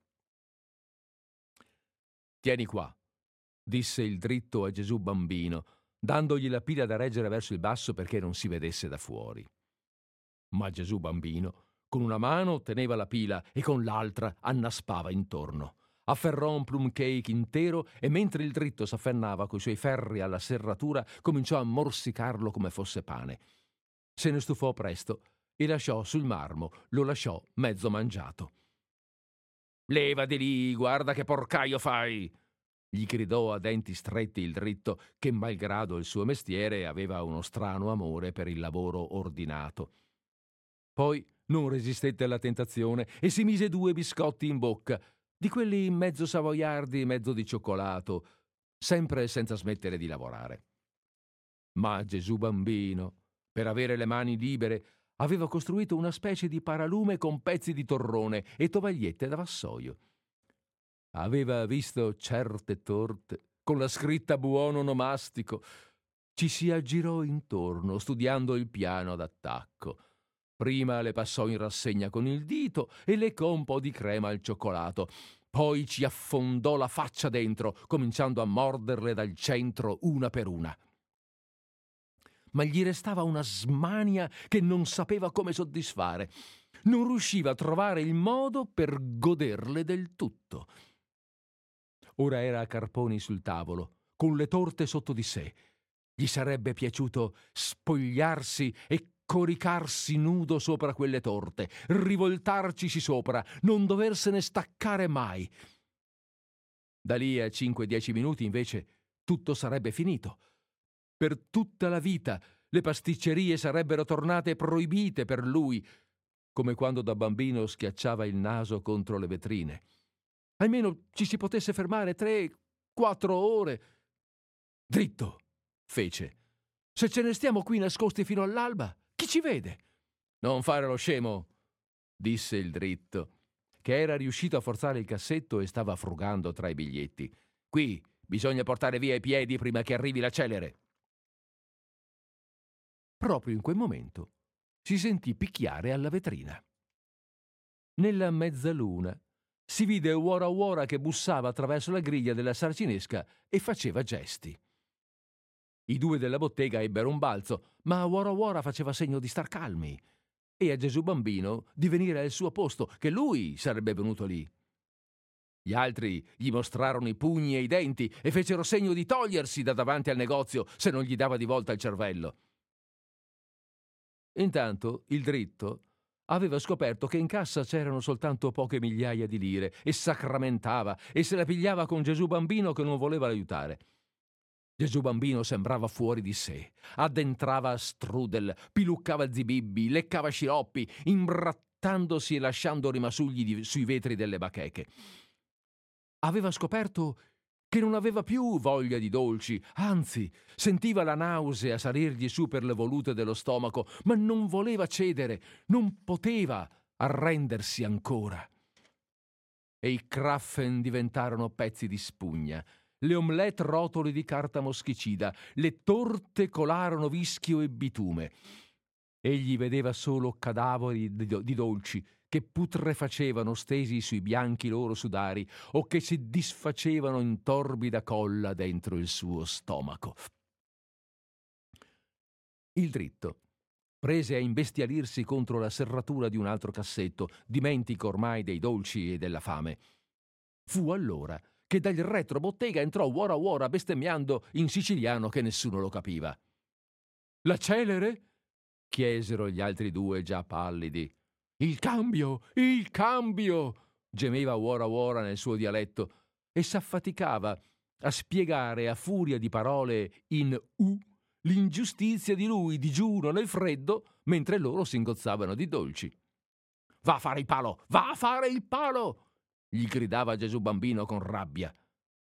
Tieni qua, disse il dritto a Gesù bambino, dandogli la pila da reggere verso il basso perché non si vedesse da fuori. Ma Gesù bambino, con una mano teneva la pila e con l'altra annaspava intorno afferrò un plum cake intero e mentre il dritto s'affannava coi suoi ferri alla serratura cominciò a morsicarlo come fosse pane. Se ne stufò presto e lasciò sul marmo, lo lasciò mezzo mangiato. Leva di lì, guarda che porcaio fai! gli gridò a denti stretti il dritto, che malgrado il suo mestiere aveva uno strano amore per il lavoro ordinato. Poi non resistette alla tentazione e si mise due biscotti in bocca, di quelli mezzo savoiardi, mezzo di cioccolato, sempre senza smettere di lavorare. Ma Gesù bambino, per avere le mani libere, aveva costruito una specie di paralume con pezzi di torrone e tovagliette da vassoio. Aveva visto certe torte con la scritta buono nomastico. Ci si aggirò intorno, studiando il piano d'attacco. Prima le passò in rassegna con il dito e leccò un po' di crema al cioccolato. Poi ci affondò la faccia dentro, cominciando a morderle dal centro una per una. Ma gli restava una smania che non sapeva come soddisfare. Non riusciva a trovare il modo per goderle del tutto. Ora era a carponi sul tavolo, con le torte sotto di sé. Gli sarebbe piaciuto spogliarsi e coricarsi nudo sopra quelle torte, rivoltarcisi sopra, non doversene staccare mai. Da lì a 5-10 minuti, invece, tutto sarebbe finito. Per tutta la vita le pasticcerie sarebbero tornate proibite per lui, come quando da bambino schiacciava il naso contro le vetrine. Almeno ci si potesse fermare tre, quattro ore. Dritto, fece. Se ce ne stiamo qui nascosti fino all'alba, chi ci vede? Non fare lo scemo, disse il dritto, che era riuscito a forzare il cassetto e stava frugando tra i biglietti. Qui bisogna portare via i piedi prima che arrivi la celere. Proprio in quel momento si sentì picchiare alla vetrina. Nella mezzaluna si vide Wora Wora che bussava attraverso la griglia della sarcinesca e faceva gesti. I due della bottega ebbero un balzo, ma Wora Wora faceva segno di star calmi e a Gesù bambino di venire al suo posto, che lui sarebbe venuto lì. Gli altri gli mostrarono i pugni e i denti e fecero segno di togliersi da davanti al negozio se non gli dava di volta il cervello. Intanto il dritto aveva scoperto che in cassa c'erano soltanto poche migliaia di lire e sacramentava e se la pigliava con Gesù bambino che non voleva aiutare. Gesù bambino sembrava fuori di sé. Addentrava a strudel, piluccava zibibbi, leccava sciroppi, imbrattandosi e lasciando rimasugli di, sui vetri delle bacheche. Aveva scoperto che non aveva più voglia di dolci, anzi, sentiva la nausea salirgli su per le volute dello stomaco, ma non voleva cedere, non poteva arrendersi ancora. e i craffen diventarono pezzi di spugna. Le omelette rotoli di carta moschicida, le torte colarono vischio e bitume. Egli vedeva solo cadaveri di dolci che putrefacevano stesi sui bianchi loro sudari o che si disfacevano in torbida colla dentro il suo stomaco. Il dritto prese a imbestialirsi contro la serratura di un altro cassetto, dimentico ormai dei dolci e della fame. Fu allora che dal retrobottega entrò Wora Wora bestemmiando in siciliano che nessuno lo capiva. La celere? chiesero gli altri due già pallidi. Il cambio, il cambio! gemeva Wora Wora nel suo dialetto e s'affaticava a spiegare a furia di parole in U l'ingiustizia di lui digiuno nel freddo mentre loro si ingozzavano di dolci. Va a fare il palo, va a fare il palo! Gli gridava Gesù bambino con rabbia.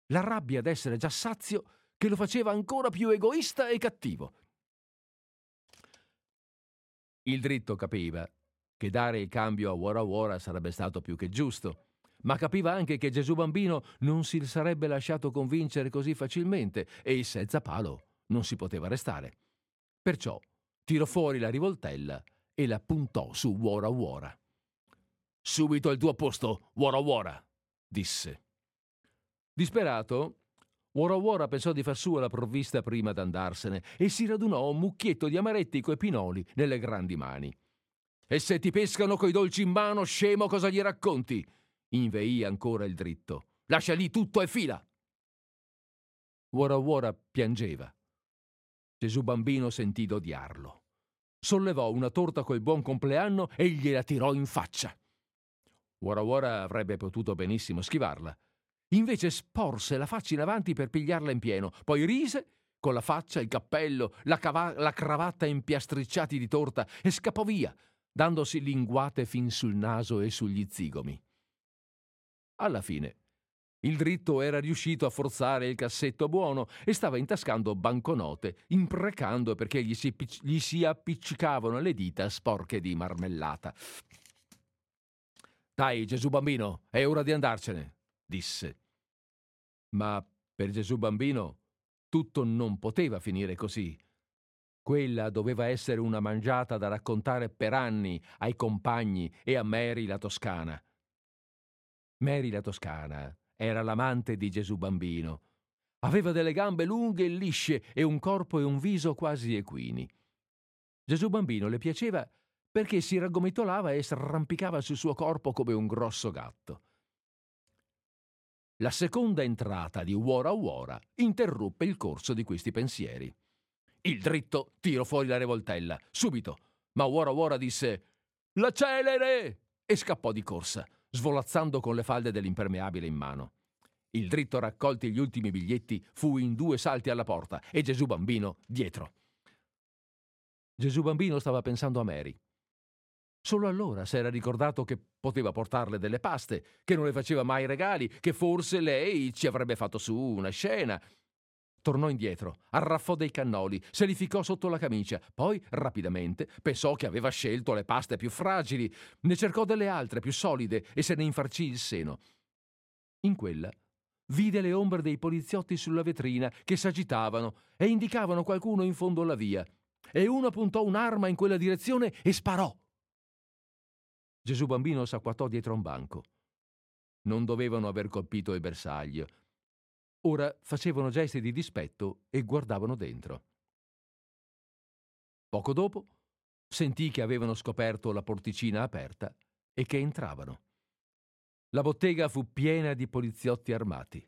La rabbia d'essere già sazio che lo faceva ancora più egoista e cattivo. Il dritto capiva che dare il cambio a Wara Wara sarebbe stato più che giusto, ma capiva anche che Gesù bambino non si sarebbe lasciato convincere così facilmente e senza palo non si poteva restare. Perciò tirò fuori la rivoltella e la puntò su Wora Wora. Subito al tuo posto, Wora Wora, disse. Disperato, Wora Wora pensò di far sua la provvista prima d'andarsene e si radunò un mucchietto di amaretti coi pinoli nelle grandi mani. E se ti pescano coi dolci in mano, scemo, cosa gli racconti? inveì ancora il dritto. Lascia lì tutto e fila. Wora Wora piangeva. Gesù bambino sentì d'odiarlo. Sollevò una torta col buon compleanno e gliela tirò in faccia. Wara Wara avrebbe potuto benissimo schivarla. Invece sporse la faccia in avanti per pigliarla in pieno, poi rise con la faccia, il cappello, la, cava- la cravatta impiastricciati di torta e scappò via, dandosi linguate fin sul naso e sugli zigomi. Alla fine il dritto era riuscito a forzare il cassetto buono e stava intascando banconote, imprecando perché gli si, gli si appiccicavano le dita sporche di marmellata. Dai, Gesù bambino, è ora di andarcene, disse. Ma per Gesù bambino tutto non poteva finire così. Quella doveva essere una mangiata da raccontare per anni ai compagni e a Mary la Toscana. Mary la Toscana era l'amante di Gesù bambino. Aveva delle gambe lunghe e lisce e un corpo e un viso quasi equini. Gesù bambino le piaceva perché si raggomitolava e s'arrampicava sul suo corpo come un grosso gatto. La seconda entrata di Wora Wora interruppe il corso di questi pensieri. Il dritto tirò fuori la rivoltella, subito, ma Wora Wora disse La celere! e scappò di corsa svolazzando con le falde dell'impermeabile in mano. Il dritto raccolti gli ultimi biglietti fu in due salti alla porta e Gesù bambino dietro. Gesù bambino stava pensando a Mary. Solo allora si era ricordato che poteva portarle delle paste, che non le faceva mai regali, che forse lei ci avrebbe fatto su una scena, Tornò indietro, arraffò dei cannoli, se li ficcò sotto la camicia, poi, rapidamente, pensò che aveva scelto le paste più fragili, ne cercò delle altre più solide e se ne infarcì il seno. In quella vide le ombre dei poliziotti sulla vetrina che s'agitavano e indicavano qualcuno in fondo alla via, e uno puntò un'arma in quella direzione e sparò. Gesù bambino s'acquattò dietro un banco. Non dovevano aver colpito il bersaglio, Ora facevano gesti di dispetto e guardavano dentro. Poco dopo sentì che avevano scoperto la porticina aperta e che entravano. La bottega fu piena di poliziotti armati.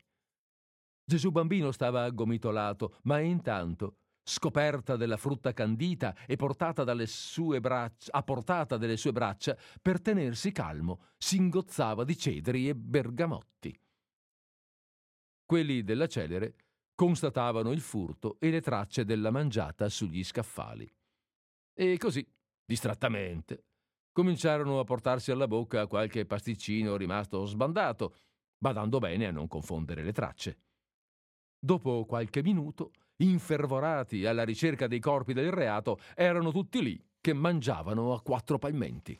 Gesù bambino stava aggomitolato, ma intanto, scoperta della frutta candita e portata braccia, a portata delle sue braccia, per tenersi calmo, si ingozzava di cedri e bergamotti. Quelli della celere constatavano il furto e le tracce della mangiata sugli scaffali. E così, distrattamente, cominciarono a portarsi alla bocca qualche pasticcino rimasto sbandato, badando bene a non confondere le tracce. Dopo qualche minuto, infervorati alla ricerca dei corpi del reato, erano tutti lì che mangiavano a quattro palmenti.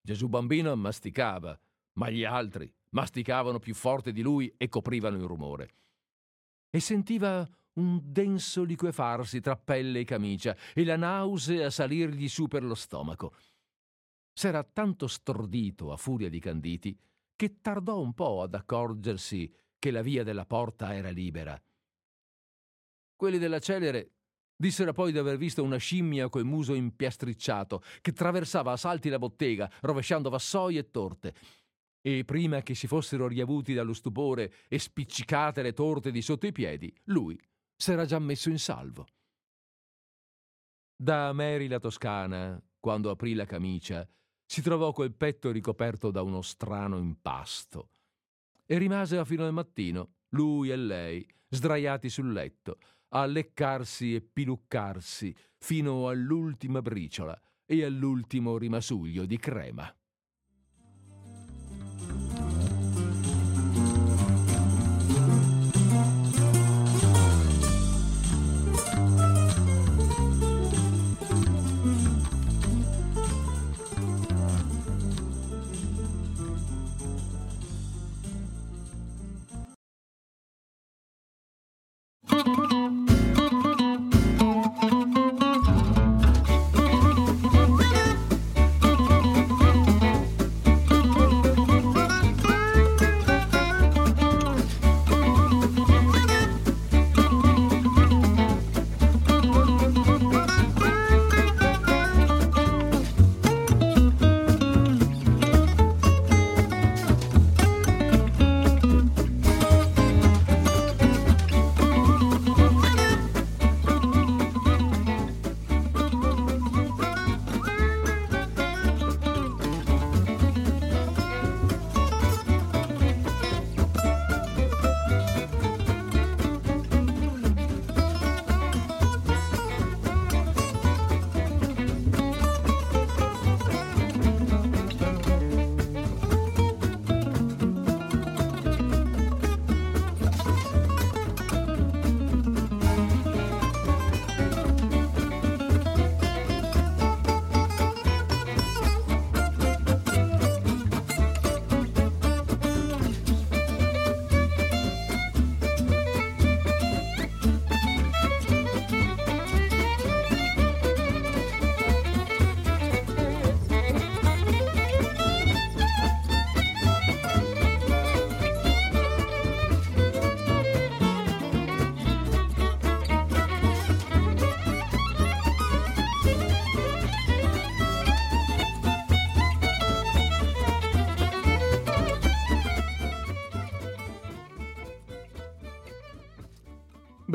Gesù bambino masticava, ma gli altri masticavano più forte di lui e coprivano il rumore. E sentiva un denso liquefarsi tra pelle e camicia e la nausea salirgli su per lo stomaco. S'era tanto stordito a furia di canditi che tardò un po' ad accorgersi che la via della porta era libera. Quelli della celere dissero poi di aver visto una scimmia col muso impiastricciato che traversava a salti la bottega, rovesciando vassoi e torte. E prima che si fossero riavuti dallo stupore e spiccicate le torte di sotto i piedi, lui s'era già messo in salvo. Da Mary la Toscana, quando aprì la camicia, si trovò quel petto ricoperto da uno strano impasto. E rimase fino al mattino, lui e lei, sdraiati sul letto, a leccarsi e piluccarsi fino all'ultima briciola e all'ultimo rimasuglio di crema.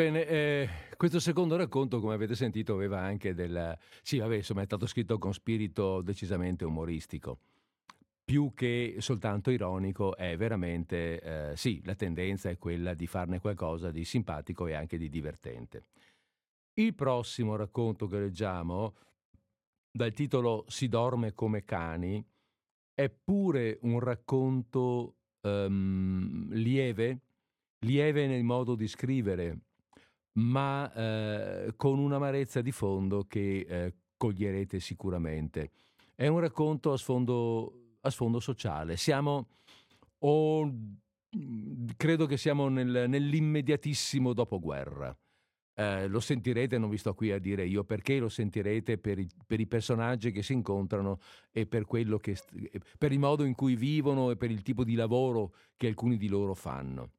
Bene, eh, questo secondo racconto, come avete sentito, aveva anche del... Sì, vabbè, insomma, è stato scritto con spirito decisamente umoristico. Più che soltanto ironico, è veramente... Eh, sì, la tendenza è quella di farne qualcosa di simpatico e anche di divertente. Il prossimo racconto che leggiamo, dal titolo Si dorme come cani, è pure un racconto um, lieve, lieve nel modo di scrivere, ma eh, con un'amarezza di fondo che eh, coglierete sicuramente. È un racconto a sfondo, a sfondo sociale. Siamo, o credo che siamo nel, nell'immediatissimo dopoguerra. Eh, lo sentirete, non vi sto qui a dire io perché, lo sentirete per i, per i personaggi che si incontrano e per, che, per il modo in cui vivono e per il tipo di lavoro che alcuni di loro fanno.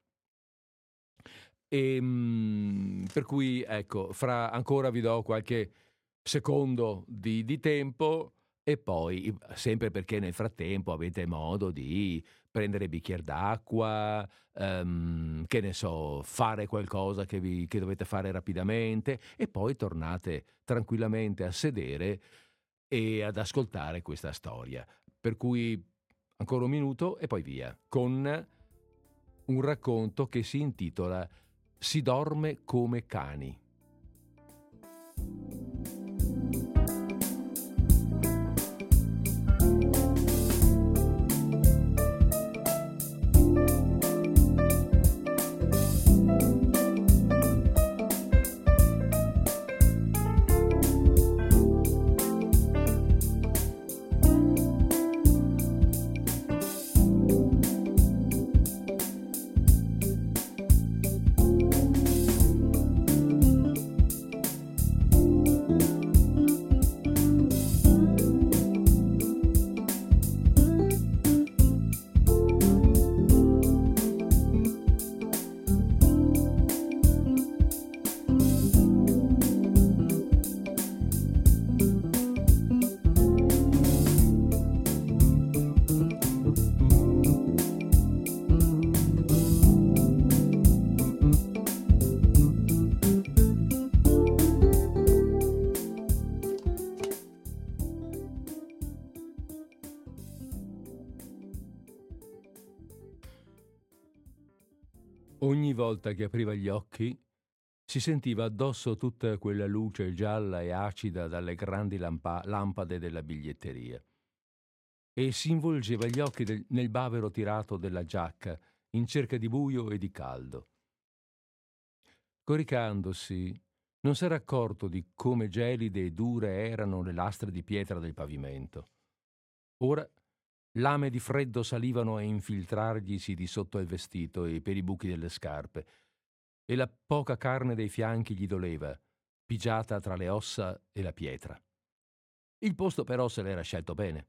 E, ehm, per cui, ecco, fra ancora vi do qualche secondo di, di tempo e poi, sempre perché nel frattempo avete modo di prendere bicchiere d'acqua, um, che ne so, fare qualcosa che, vi, che dovete fare rapidamente e poi tornate tranquillamente a sedere e ad ascoltare questa storia. Per cui ancora un minuto e poi via, con un racconto che si intitola si dorme come cani. Volta che apriva gli occhi si sentiva addosso tutta quella luce gialla e acida dalle grandi lampa- lampade della biglietteria e si involgeva gli occhi del- nel bavero tirato della giacca in cerca di buio e di caldo. Coricandosi, non s'era accorto di come gelide e dure erano le lastre di pietra del pavimento. Ora Lame di freddo salivano a infiltrarglisi di sotto il vestito e per i buchi delle scarpe, e la poca carne dei fianchi gli doleva, pigiata tra le ossa e la pietra. Il posto però se l'era scelto bene.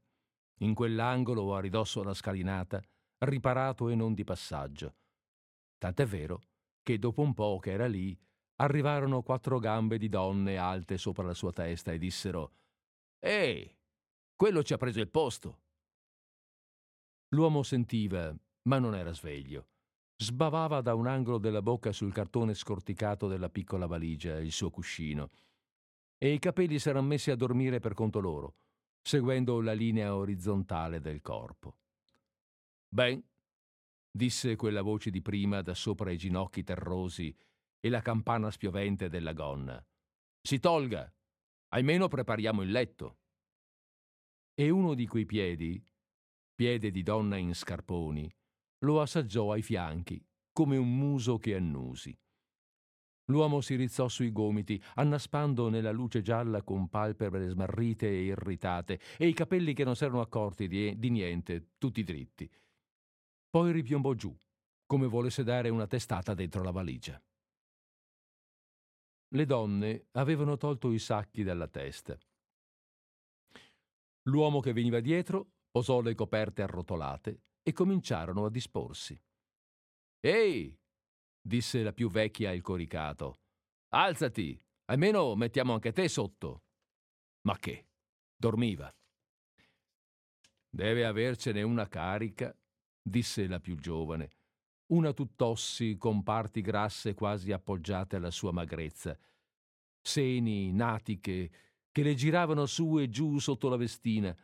In quell'angolo a ridosso alla scalinata, riparato e non di passaggio. Tant'è vero che dopo un po' che era lì, arrivarono quattro gambe di donne alte sopra la sua testa e dissero Ehi, quello ci ha preso il posto. L'uomo sentiva, ma non era sveglio. Sbavava da un angolo della bocca sul cartone scorticato della piccola valigia, il suo cuscino, e i capelli s'erano messi a dormire per conto loro, seguendo la linea orizzontale del corpo. Ben, disse quella voce di prima da sopra i ginocchi terrosi e la campana spiovente della gonna. Si tolga, almeno prepariamo il letto. E uno di quei piedi, piede di donna in scarponi, lo assaggiò ai fianchi, come un muso che annusi. L'uomo si rizzò sui gomiti, annaspando nella luce gialla con palpebre smarrite e irritate, e i capelli che non s'erano accorti di, di niente, tutti dritti. Poi ripiombò giù, come volesse dare una testata dentro la valigia. Le donne avevano tolto i sacchi dalla testa. L'uomo che veniva dietro posò le coperte arrotolate e cominciarono a disporsi. Ehi! disse la più vecchia al coricato. Alzati, almeno mettiamo anche te sotto. Ma che? Dormiva. Deve avercene una carica, disse la più giovane, una tutt'ossi con parti grasse quasi appoggiate alla sua magrezza, seni, natiche, che le giravano su e giù sotto la vestina,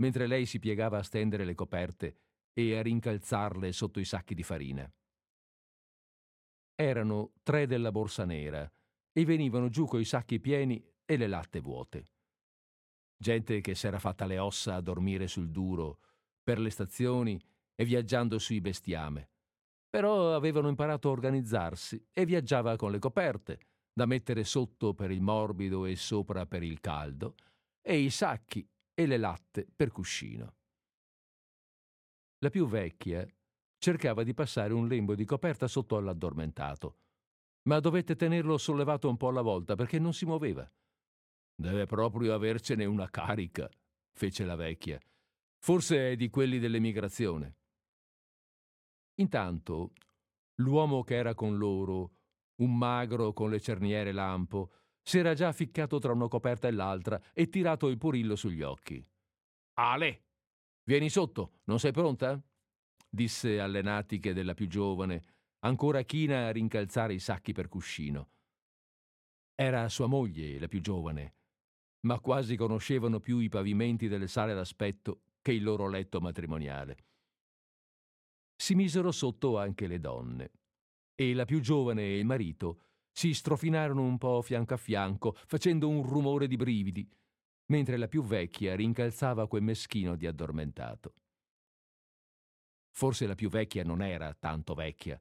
mentre lei si piegava a stendere le coperte e a rincalzarle sotto i sacchi di farina. Erano tre della borsa nera e venivano giù coi sacchi pieni e le latte vuote. Gente che s'era fatta le ossa a dormire sul duro, per le stazioni e viaggiando sui bestiame. Però avevano imparato a organizzarsi e viaggiava con le coperte, da mettere sotto per il morbido e sopra per il caldo, e i sacchi e le latte per cuscino. La più vecchia cercava di passare un lembo di coperta sotto all'addormentato, ma dovette tenerlo sollevato un po' alla volta perché non si muoveva. Deve proprio avercene una carica, fece la vecchia. Forse è di quelli dell'emigrazione. Intanto, l'uomo che era con loro, un magro con le cerniere lampo, si era già ficcato tra una coperta e l'altra e tirato il purillo sugli occhi. Ale, vieni sotto, non sei pronta? disse alle natiche della più giovane, ancora china a rincalzare i sacchi per cuscino. Era sua moglie, la più giovane, ma quasi conoscevano più i pavimenti delle sale d'aspetto che il loro letto matrimoniale. Si misero sotto anche le donne, e la più giovane e il marito si strofinarono un po' fianco a fianco, facendo un rumore di brividi, mentre la più vecchia rincalzava quel meschino di addormentato. Forse la più vecchia non era tanto vecchia,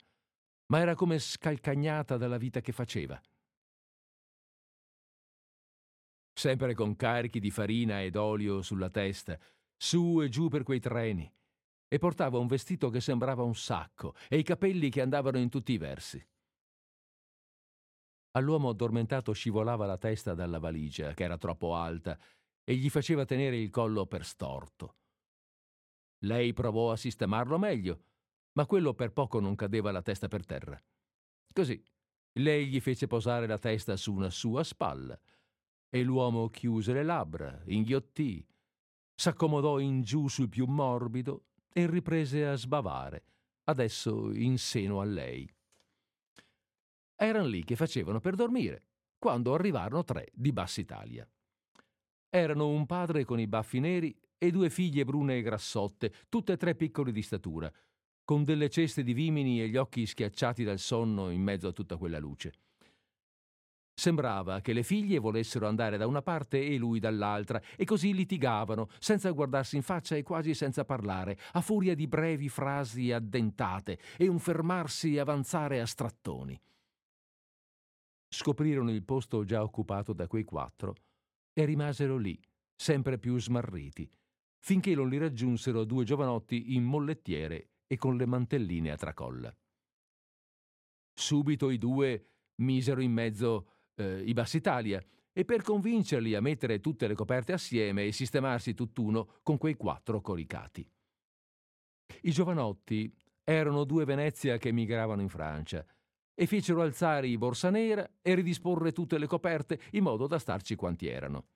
ma era come scalcagnata dalla vita che faceva. Sempre con carichi di farina ed olio sulla testa, su e giù per quei treni, e portava un vestito che sembrava un sacco e i capelli che andavano in tutti i versi. All'uomo addormentato scivolava la testa dalla valigia, che era troppo alta, e gli faceva tenere il collo per storto. Lei provò a sistemarlo meglio, ma quello per poco non cadeva la testa per terra. Così, lei gli fece posare la testa su una sua spalla, e l'uomo chiuse le labbra, inghiottì, s'accomodò in giù sul più morbido e riprese a sbavare, adesso in seno a lei. Erano lì che facevano per dormire, quando arrivarono tre di Bassa Italia. Erano un padre con i baffi neri e due figlie brune e grassotte, tutte e tre piccoli di statura, con delle ceste di vimini e gli occhi schiacciati dal sonno in mezzo a tutta quella luce. Sembrava che le figlie volessero andare da una parte e lui dall'altra, e così litigavano, senza guardarsi in faccia e quasi senza parlare, a furia di brevi frasi addentate e un fermarsi e avanzare a strattoni. Scoprirono il posto già occupato da quei quattro e rimasero lì, sempre più smarriti, finché non li raggiunsero due giovanotti in mollettiere e con le mantelline a tracolla. Subito i due misero in mezzo eh, i Bassitalia e per convincerli a mettere tutte le coperte assieme e sistemarsi tutt'uno con quei quattro coricati. I giovanotti erano due Venezia che emigravano in Francia e fecero alzare i borsa nera e ridisporre tutte le coperte in modo da starci quanti erano.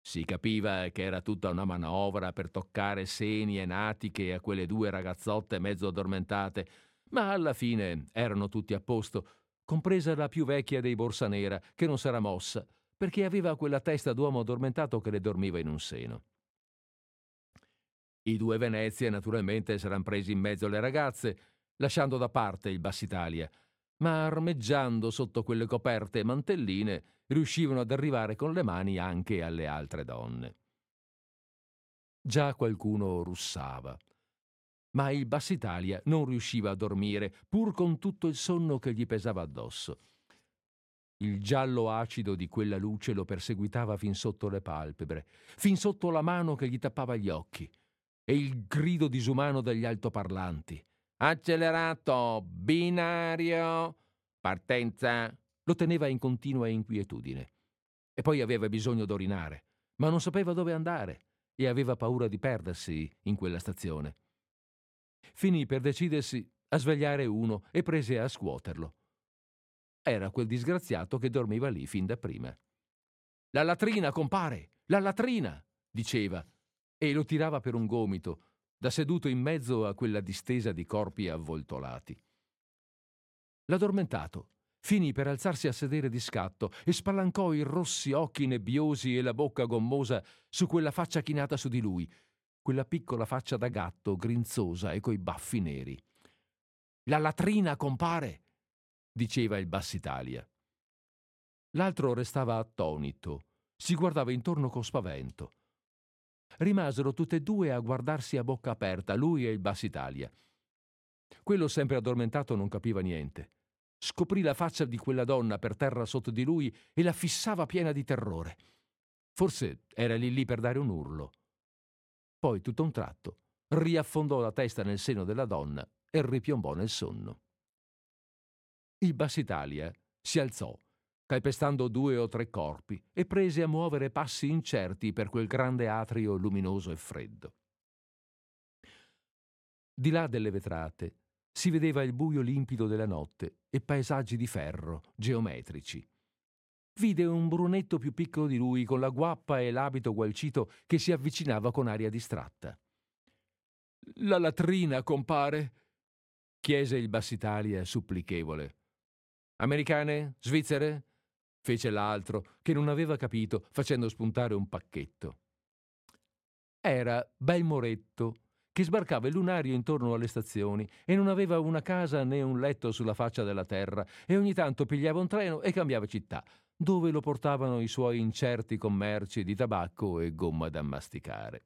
Si capiva che era tutta una manovra per toccare seni e natiche a quelle due ragazzotte mezzo addormentate, ma alla fine erano tutti a posto compresa la più vecchia dei Borsanera, che non s'era mossa, perché aveva quella testa d'uomo addormentato che le dormiva in un seno. I due Venezia naturalmente s'eran presi in mezzo alle ragazze, lasciando da parte il Bassitalia, ma armeggiando sotto quelle coperte e mantelline riuscivano ad arrivare con le mani anche alle altre donne. Già qualcuno russava ma il Bassitalia non riusciva a dormire, pur con tutto il sonno che gli pesava addosso. Il giallo acido di quella luce lo perseguitava fin sotto le palpebre, fin sotto la mano che gli tappava gli occhi, e il grido disumano degli altoparlanti. Accelerato, binario, partenza, lo teneva in continua inquietudine. E poi aveva bisogno d'orinare, ma non sapeva dove andare e aveva paura di perdersi in quella stazione finì per decidersi a svegliare uno e prese a scuoterlo. Era quel disgraziato che dormiva lì fin da prima. La latrina, compare! La latrina! diceva, e lo tirava per un gomito, da seduto in mezzo a quella distesa di corpi avvoltolati. L'addormentato finì per alzarsi a sedere di scatto e spalancò i rossi occhi nebbiosi e la bocca gommosa su quella faccia chinata su di lui, quella piccola faccia da gatto, grinzosa e coi baffi neri. La latrina, compare! diceva il Bassitalia. L'altro restava attonito, si guardava intorno con spavento. Rimasero tutte e due a guardarsi a bocca aperta, lui e il Bassitalia. Quello sempre addormentato non capiva niente. Scoprì la faccia di quella donna per terra sotto di lui e la fissava piena di terrore. Forse era lì lì per dare un urlo. Poi, tutto un tratto, riaffondò la testa nel seno della donna e ripiombò nel sonno. Il Bassitalia si alzò, calpestando due o tre corpi, e prese a muovere passi incerti per quel grande atrio luminoso e freddo. Di là delle vetrate si vedeva il buio limpido della notte e paesaggi di ferro, geometrici, vide un brunetto più piccolo di lui con la guappa e l'abito gualcito che si avvicinava con aria distratta. La latrina, compare? chiese il Bassitalia supplichevole. Americane? Svizzere? Fece l'altro, che non aveva capito, facendo spuntare un pacchetto. Era Bel Moretto, che sbarcava il lunario intorno alle stazioni e non aveva una casa né un letto sulla faccia della terra e ogni tanto pigliava un treno e cambiava città, dove lo portavano i suoi incerti commerci di tabacco e gomma da masticare.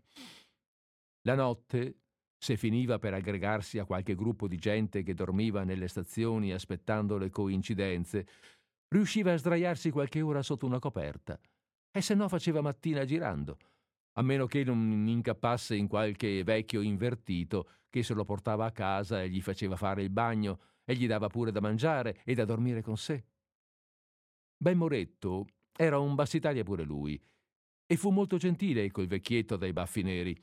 La notte, se finiva per aggregarsi a qualche gruppo di gente che dormiva nelle stazioni aspettando le coincidenze, riusciva a sdraiarsi qualche ora sotto una coperta, e se no faceva mattina girando, a meno che non incappasse in qualche vecchio invertito che se lo portava a casa e gli faceva fare il bagno e gli dava pure da mangiare e da dormire con sé. Ben Moretto era un bassitalia pure lui e fu molto gentile col vecchietto dai baffi neri.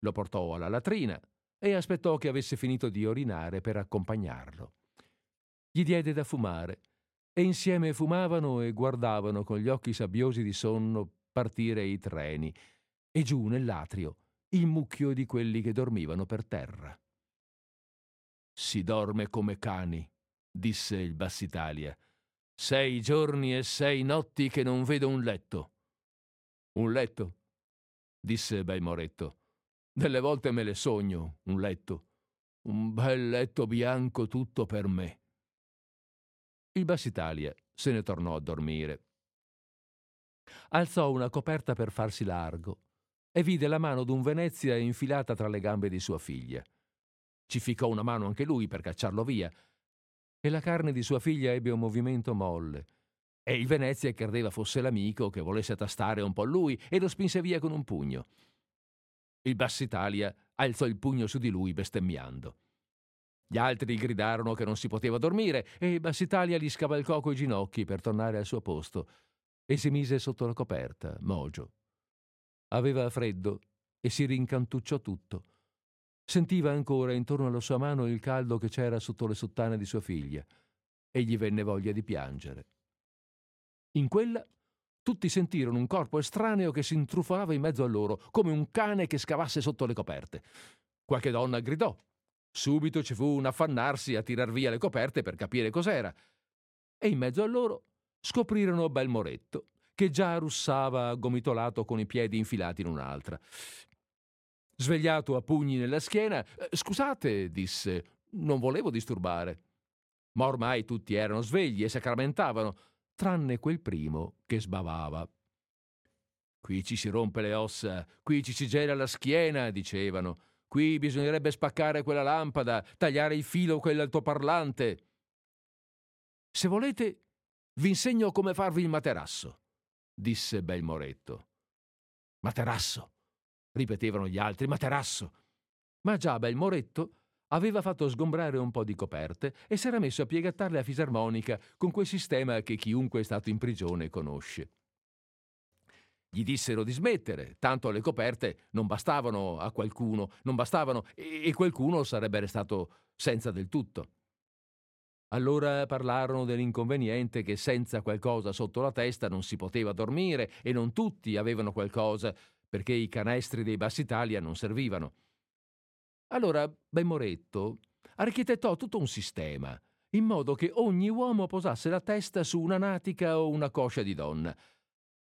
Lo portò alla latrina e aspettò che avesse finito di orinare per accompagnarlo. Gli diede da fumare e insieme fumavano e guardavano con gli occhi sabbiosi di sonno partire i treni e giù nell'atrio il mucchio di quelli che dormivano per terra. Si dorme come cani, disse il Bassitalia sei giorni e sei notti che non vedo un letto. Un letto? disse Bei Moretto. Delle volte me le sogno, un letto. un bel letto bianco tutto per me. Il Bassitalia se ne tornò a dormire. Alzò una coperta per farsi largo e vide la mano d'un Venezia infilata tra le gambe di sua figlia. Ci ficcò una mano anche lui per cacciarlo via, e la carne di sua figlia ebbe un movimento molle. E il Venezia credeva fosse l'amico che volesse tastare un po' lui e lo spinse via con un pugno. Il Bassitalia alzò il pugno su di lui bestemmiando. Gli altri gridarono che non si poteva dormire e Bassitalia gli scavalcò coi ginocchi per tornare al suo posto e si mise sotto la coperta, mogio. Aveva freddo e si rincantucciò tutto. Sentiva ancora intorno alla sua mano il caldo che c'era sotto le sottane di sua figlia e gli venne voglia di piangere. In quella tutti sentirono un corpo estraneo che si intrufolava in mezzo a loro, come un cane che scavasse sotto le coperte. Qualche donna gridò. Subito ci fu un affannarsi a tirar via le coperte per capire cos'era. E in mezzo a loro scoprirono Belmoretto, che già russava gomitolato con i piedi infilati in un'altra. Svegliato a pugni nella schiena, eh, scusate, disse, non volevo disturbare. Ma ormai tutti erano svegli e sacramentavano, tranne quel primo che sbavava. Qui ci si rompe le ossa, qui ci si gela la schiena, dicevano. Qui bisognerebbe spaccare quella lampada, tagliare il filo quell'altoparlante. Se volete, vi insegno come farvi il materasso, disse Belmoretto. Materasso, ripetevano gli altri, materasso. Ma già Belmoretto aveva fatto sgombrare un po' di coperte e s'era messo a piegattarle a fisarmonica con quel sistema che chiunque è stato in prigione conosce. Gli dissero di smettere, tanto le coperte non bastavano a qualcuno, non bastavano e qualcuno sarebbe restato senza del tutto. Allora parlarono dell'inconveniente che senza qualcosa sotto la testa non si poteva dormire e non tutti avevano qualcosa perché i canestri dei Bassi Italia non servivano. Allora Bemoretto architettò tutto un sistema, in modo che ogni uomo posasse la testa su una natica o una coscia di donna.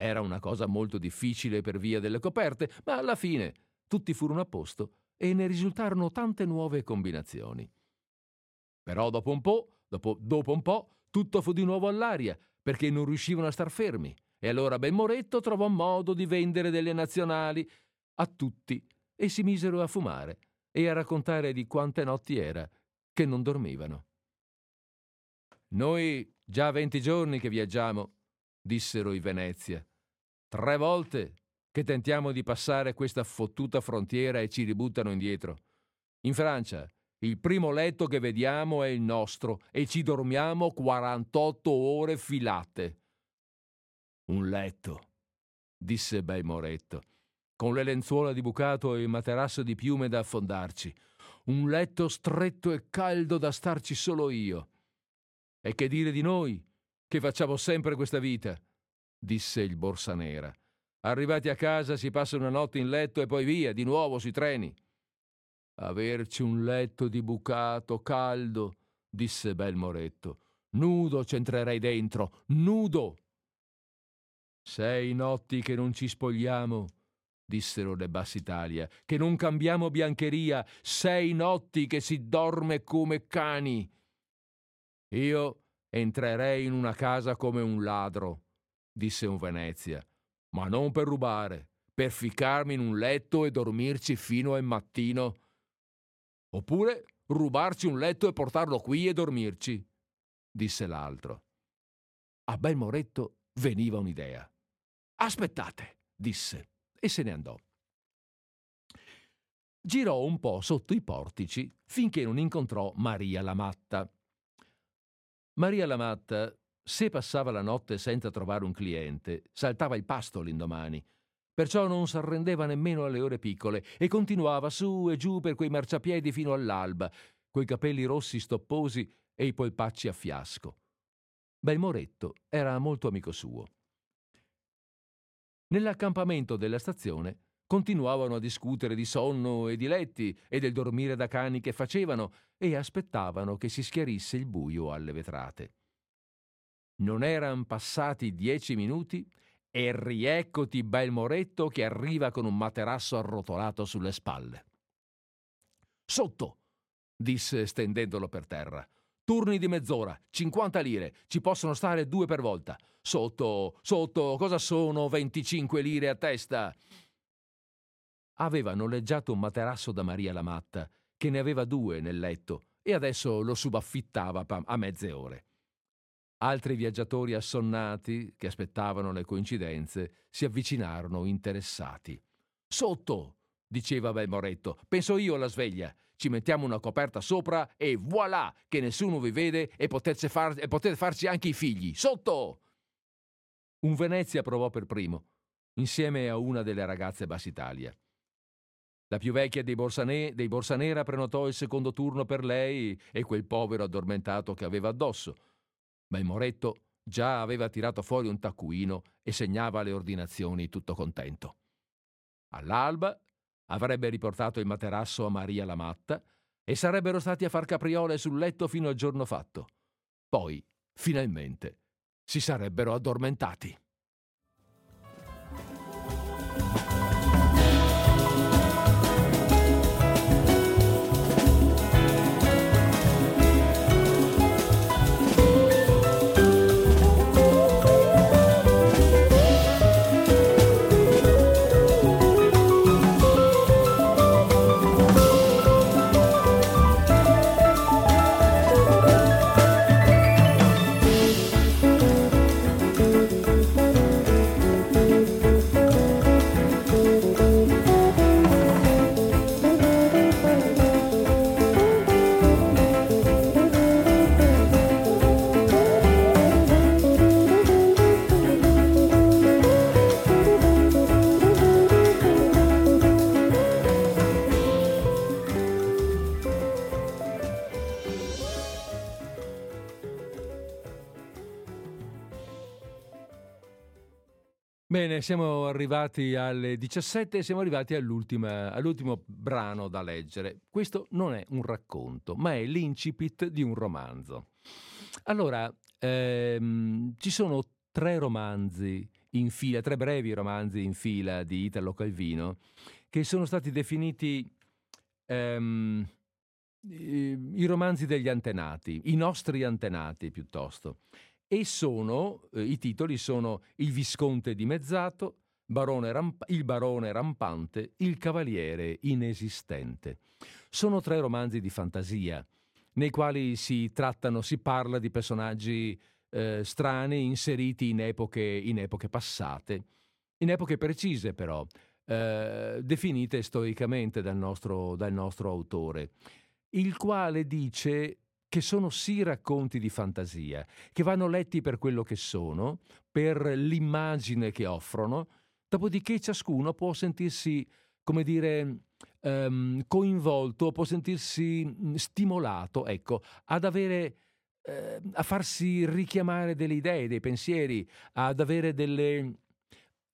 Era una cosa molto difficile per via delle coperte, ma alla fine tutti furono a posto e ne risultarono tante nuove combinazioni. Però dopo un po', dopo, dopo un po', tutto fu di nuovo all'aria, perché non riuscivano a star fermi. E allora Ben Moretto trovò modo di vendere delle nazionali a tutti e si misero a fumare e a raccontare di quante notti era che non dormivano. Noi già venti giorni che viaggiamo, dissero i Venezia. Tre volte che tentiamo di passare questa fottuta frontiera e ci ributtano indietro. In Francia, il primo letto che vediamo è il nostro e ci dormiamo 48 ore filate. Un letto, disse Moretto, con le lenzuola di bucato e il materasso di piume da affondarci. Un letto stretto e caldo da starci solo io. E che dire di noi, che facciamo sempre questa vita? Disse il Borsanera. Arrivati a casa si passa una notte in letto e poi via, di nuovo sui treni. Averci un letto di bucato caldo, disse Belmoretto. Nudo c'entrerei dentro, nudo. Sei notti che non ci spogliamo, dissero le Bassitalia, che non cambiamo biancheria, sei notti che si dorme come cani. Io entrerei in una casa come un ladro, disse un Venezia, ma non per rubare, per ficcarmi in un letto e dormirci fino al mattino. Oppure rubarci un letto e portarlo qui e dormirci, disse l'altro. A Belmoretto veniva un'idea. Aspettate, disse, e se ne andò. Girò un po' sotto i portici finché non incontrò Maria la Matta. Maria la Matta, se passava la notte senza trovare un cliente, saltava il pasto l'indomani. Perciò non s'arrendeva nemmeno alle ore piccole e continuava su e giù per quei marciapiedi fino all'alba, coi capelli rossi stopposi e i polpacci a fiasco. Belmoretto era molto amico suo. Nell'accampamento della stazione continuavano a discutere di sonno e di letti e del dormire da cani che facevano e aspettavano che si schiarisse il buio alle vetrate. Non eran passati dieci minuti e rieccoti bel moretto che arriva con un materasso arrotolato sulle spalle. Sotto! disse stendendolo per terra. Turni di mezz'ora, 50 lire, ci possono stare due per volta. Sotto, sotto, cosa sono 25 lire a testa? Aveva noleggiato un materasso da Maria la Matta, che ne aveva due nel letto, e adesso lo subaffittava a mezze ore. Altri viaggiatori assonnati, che aspettavano le coincidenze, si avvicinarono interessati. Sotto, diceva Belmoretto, penso io alla sveglia. Ci mettiamo una coperta sopra e voilà che nessuno vi vede e potete, far, e potete farci anche i figli. Sotto! Un Venezia provò per primo, insieme a una delle ragazze Bassitalia. La più vecchia dei, Borsane, dei Borsanera prenotò il secondo turno per lei e quel povero addormentato che aveva addosso. Ma il Moretto già aveva tirato fuori un taccuino e segnava le ordinazioni tutto contento. All'alba avrebbe riportato il materasso a Maria la Matta e sarebbero stati a far capriole sul letto fino al giorno fatto. Poi, finalmente, si sarebbero addormentati. Bene, siamo arrivati alle 17 e siamo arrivati all'ultimo brano da leggere. Questo non è un racconto, ma è l'incipit di un romanzo. Allora, ehm, ci sono tre romanzi in fila, tre brevi romanzi in fila di Italo Calvino, che sono stati definiti ehm, i romanzi degli antenati, i nostri antenati piuttosto e sono, eh, i titoli sono Il Visconte dimezzato, barone ramp- Il barone rampante, Il cavaliere inesistente. Sono tre romanzi di fantasia, nei quali si trattano, si parla di personaggi eh, strani inseriti in epoche, in epoche, passate, in epoche precise però, eh, definite storicamente dal nostro, dal nostro autore, il quale dice che sono sì racconti di fantasia, che vanno letti per quello che sono, per l'immagine che offrono, dopodiché ciascuno può sentirsi, come dire, um, coinvolto, può sentirsi mm, stimolato, ecco, ad avere eh, a farsi richiamare delle idee, dei pensieri, ad avere delle,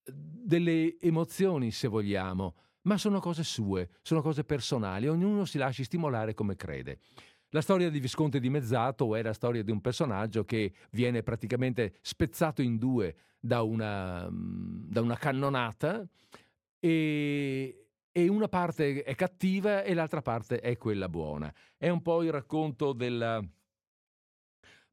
delle emozioni, se vogliamo, ma sono cose sue, sono cose personali, ognuno si lasci stimolare come crede. La storia di Visconte di Mezzato è la storia di un personaggio che viene praticamente spezzato in due da una, mm, da una cannonata e, e, una parte è cattiva e l'altra parte è quella buona. È un po' il racconto della mh,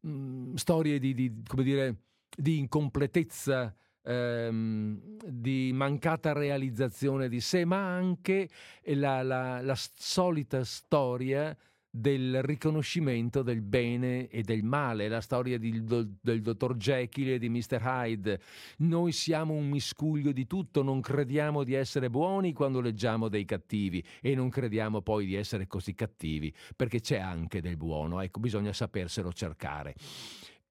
mm, storia di, di, dire, di incompletezza ehm, di mancata realizzazione di sé, ma anche la, la, la solita storia del riconoscimento del bene e del male, la storia di, del dottor Jekyll e di Mr. Hyde. Noi siamo un miscuglio di tutto, non crediamo di essere buoni quando leggiamo dei cattivi e non crediamo poi di essere così cattivi, perché c'è anche del buono, ecco, bisogna saperselo cercare.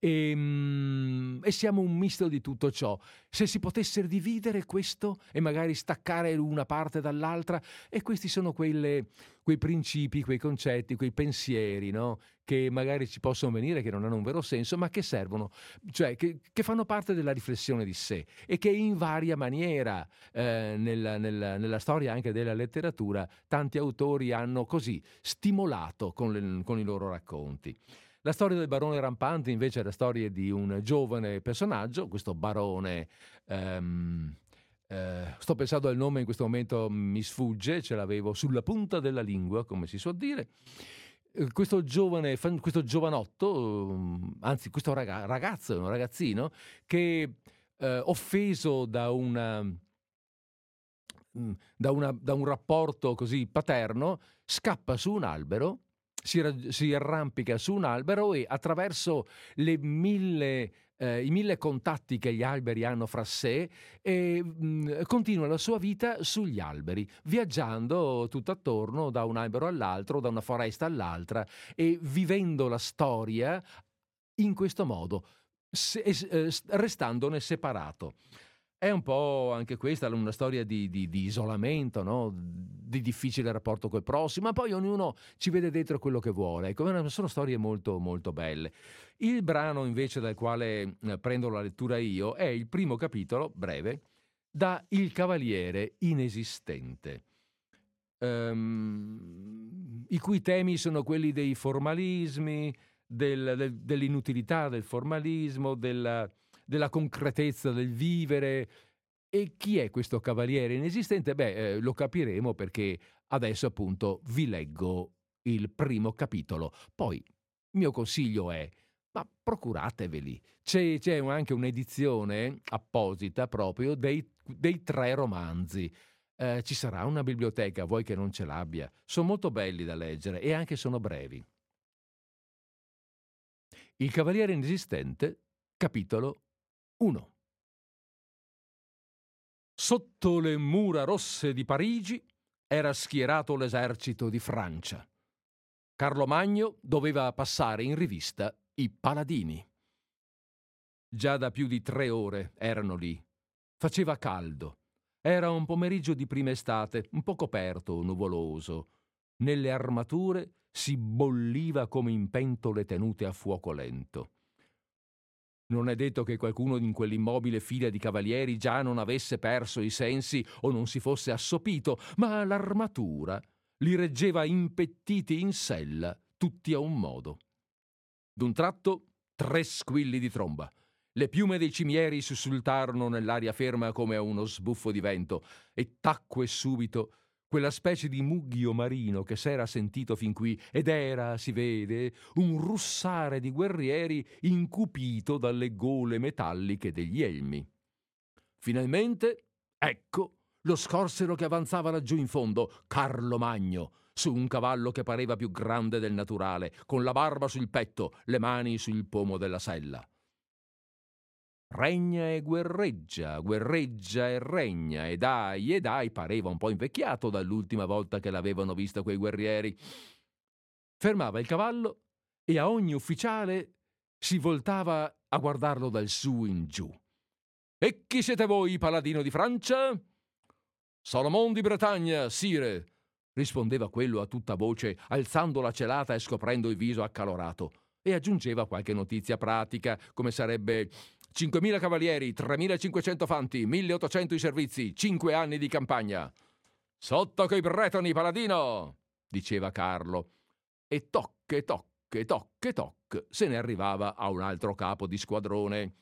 E, ehm, e, siamo un misto di tutto ciò. Se si potesse dividere questo e magari staccare una parte dall'altra, e questi sono quelle, quei principi, quei concetti, quei pensieri no? che magari ci possono venire, che non hanno un vero senso, ma che servono, cioè che, che fanno parte della riflessione di sé e che in varia maniera eh, nella, nella, nella, storia anche della letteratura tanti autori hanno così stimolato con, le, con i loro racconti. La storia del barone rampante invece è la storia di un giovane personaggio, questo barone... Um, eh, sto pensando al nome in questo momento mi sfugge, ce l'avevo sulla punta della lingua, come si suol dire. eh, questo giovane, questo giovanotto, mm, anzi questo ragazzo, un ragazzino, che eh, offeso da una mm, da, una, da, un rapporto così paterno, scappa su un albero, si, si arrampica su un albero e attraverso mille, eh, i mille contatti che gli alberi hanno fra sé e mh, mm, continua la sua vita sugli alberi, viaggiando tutto attorno da un albero all'altro, da una foresta all'altra e vivendo la storia in questo modo se, eh, restandone separato. È un po' anche questa una storia di, di, di isolamento, no? di difficile rapporto col prossimo, ma poi ognuno ci vede dentro quello che vuole. Ecco, sono storie molto, molto belle. Il brano invece dal quale eh, prendo la lettura io è il primo capitolo, breve, da Il Cavaliere Inesistente. Um, i cui temi sono quelli dei formalismi, del, del, dell'inutilità del formalismo, della, della concretezza del vivere. E chi è questo cavaliere inesistente? Beh, eh, lo capiremo perché adesso appunto vi leggo il primo capitolo. Poi il mio consiglio è, ma procurateveli. C'è, c'è anche un'edizione apposita proprio dei, dei tre romanzi. Eh, ci sarà una biblioteca, vuoi che non ce l'abbia. Sono molto belli da leggere e anche sono brevi. Il Cavaliere Inesistente, capitolo 1. Sotto le mura rosse di Parigi era schierato l'esercito di Francia. Carlo Magno doveva passare in rivista i paladini. Già da più di tre ore erano lì. Faceva caldo. Era un pomeriggio di prima estate, un po' coperto, nuvoloso. Nelle armature si bolliva come in pentole tenute a fuoco lento. Non è detto che qualcuno in quell'immobile fila di cavalieri già non avesse perso i sensi o non si fosse assopito, ma l'armatura li reggeva impettiti in sella, tutti a un modo. D'un tratto, tre squilli di tromba. Le piume dei cimieri sussultarono nell'aria ferma come a uno sbuffo di vento e tacque subito quella specie di mugghio marino che s'era sentito fin qui ed era, si vede, un russare di guerrieri incupito dalle gole metalliche degli elmi. Finalmente, ecco, lo scorsero che avanzava laggiù in fondo, Carlo Magno, su un cavallo che pareva più grande del naturale, con la barba sul petto, le mani sul pomo della sella. Regna e guerreggia, guerreggia e regna, e dai, e dai, pareva un po' invecchiato dall'ultima volta che l'avevano visto quei guerrieri. Fermava il cavallo e a ogni ufficiale si voltava a guardarlo dal su in giù. E chi siete voi, paladino di Francia? Salomon di Bretagna, sire, rispondeva quello a tutta voce, alzando la celata e scoprendo il viso accalorato, e aggiungeva qualche notizia pratica, come sarebbe 5.000 cavalieri, 3.500 fanti, 1.800 i servizi, 5 anni di campagna. Sotto coi bretoni, paladino! diceva Carlo. E tocche, tocche, tocche, tocche, se ne arrivava a un altro capo di squadrone.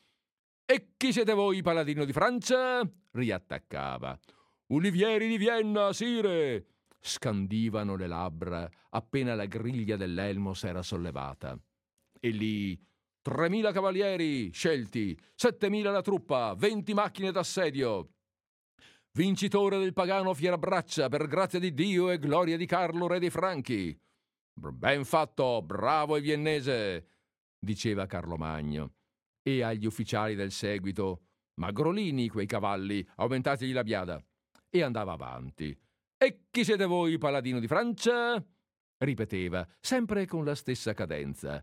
E chi siete voi, paladino di Francia? riattaccava. Ulivieri di Vienna, sire! scandivano le labbra appena la griglia dell'elmo s'era sollevata. E lì 3.000 cavalieri scelti, 7.000 la truppa, 20 macchine d'assedio. Vincitore del pagano Fierabraccia, per grazia di Dio e gloria di Carlo, re dei Franchi. Ben fatto, bravo e viennese, diceva Carlo Magno. E agli ufficiali del seguito, magrolini quei cavalli, aumentategli la biada. E andava avanti. E chi siete voi, paladino di Francia? Ripeteva, sempre con la stessa cadenza.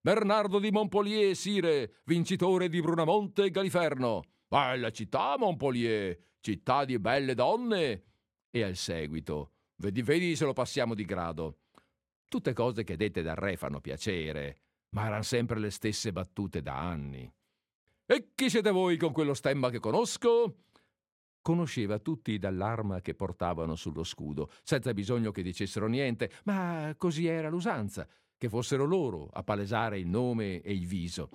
Bernardo di Montpellier, sire, vincitore di Brunamonte e Galiferno. Bella città, Montpellier, città di belle donne. E al seguito, vedi, vedi se lo passiamo di grado. Tutte cose che dette dal re fanno piacere, ma erano sempre le stesse battute da anni. E chi siete voi con quello stemma che conosco? Conosceva tutti dall'arma che portavano sullo scudo, senza bisogno che dicessero niente, ma così era l'usanza, che fossero loro a palesare il nome e il viso.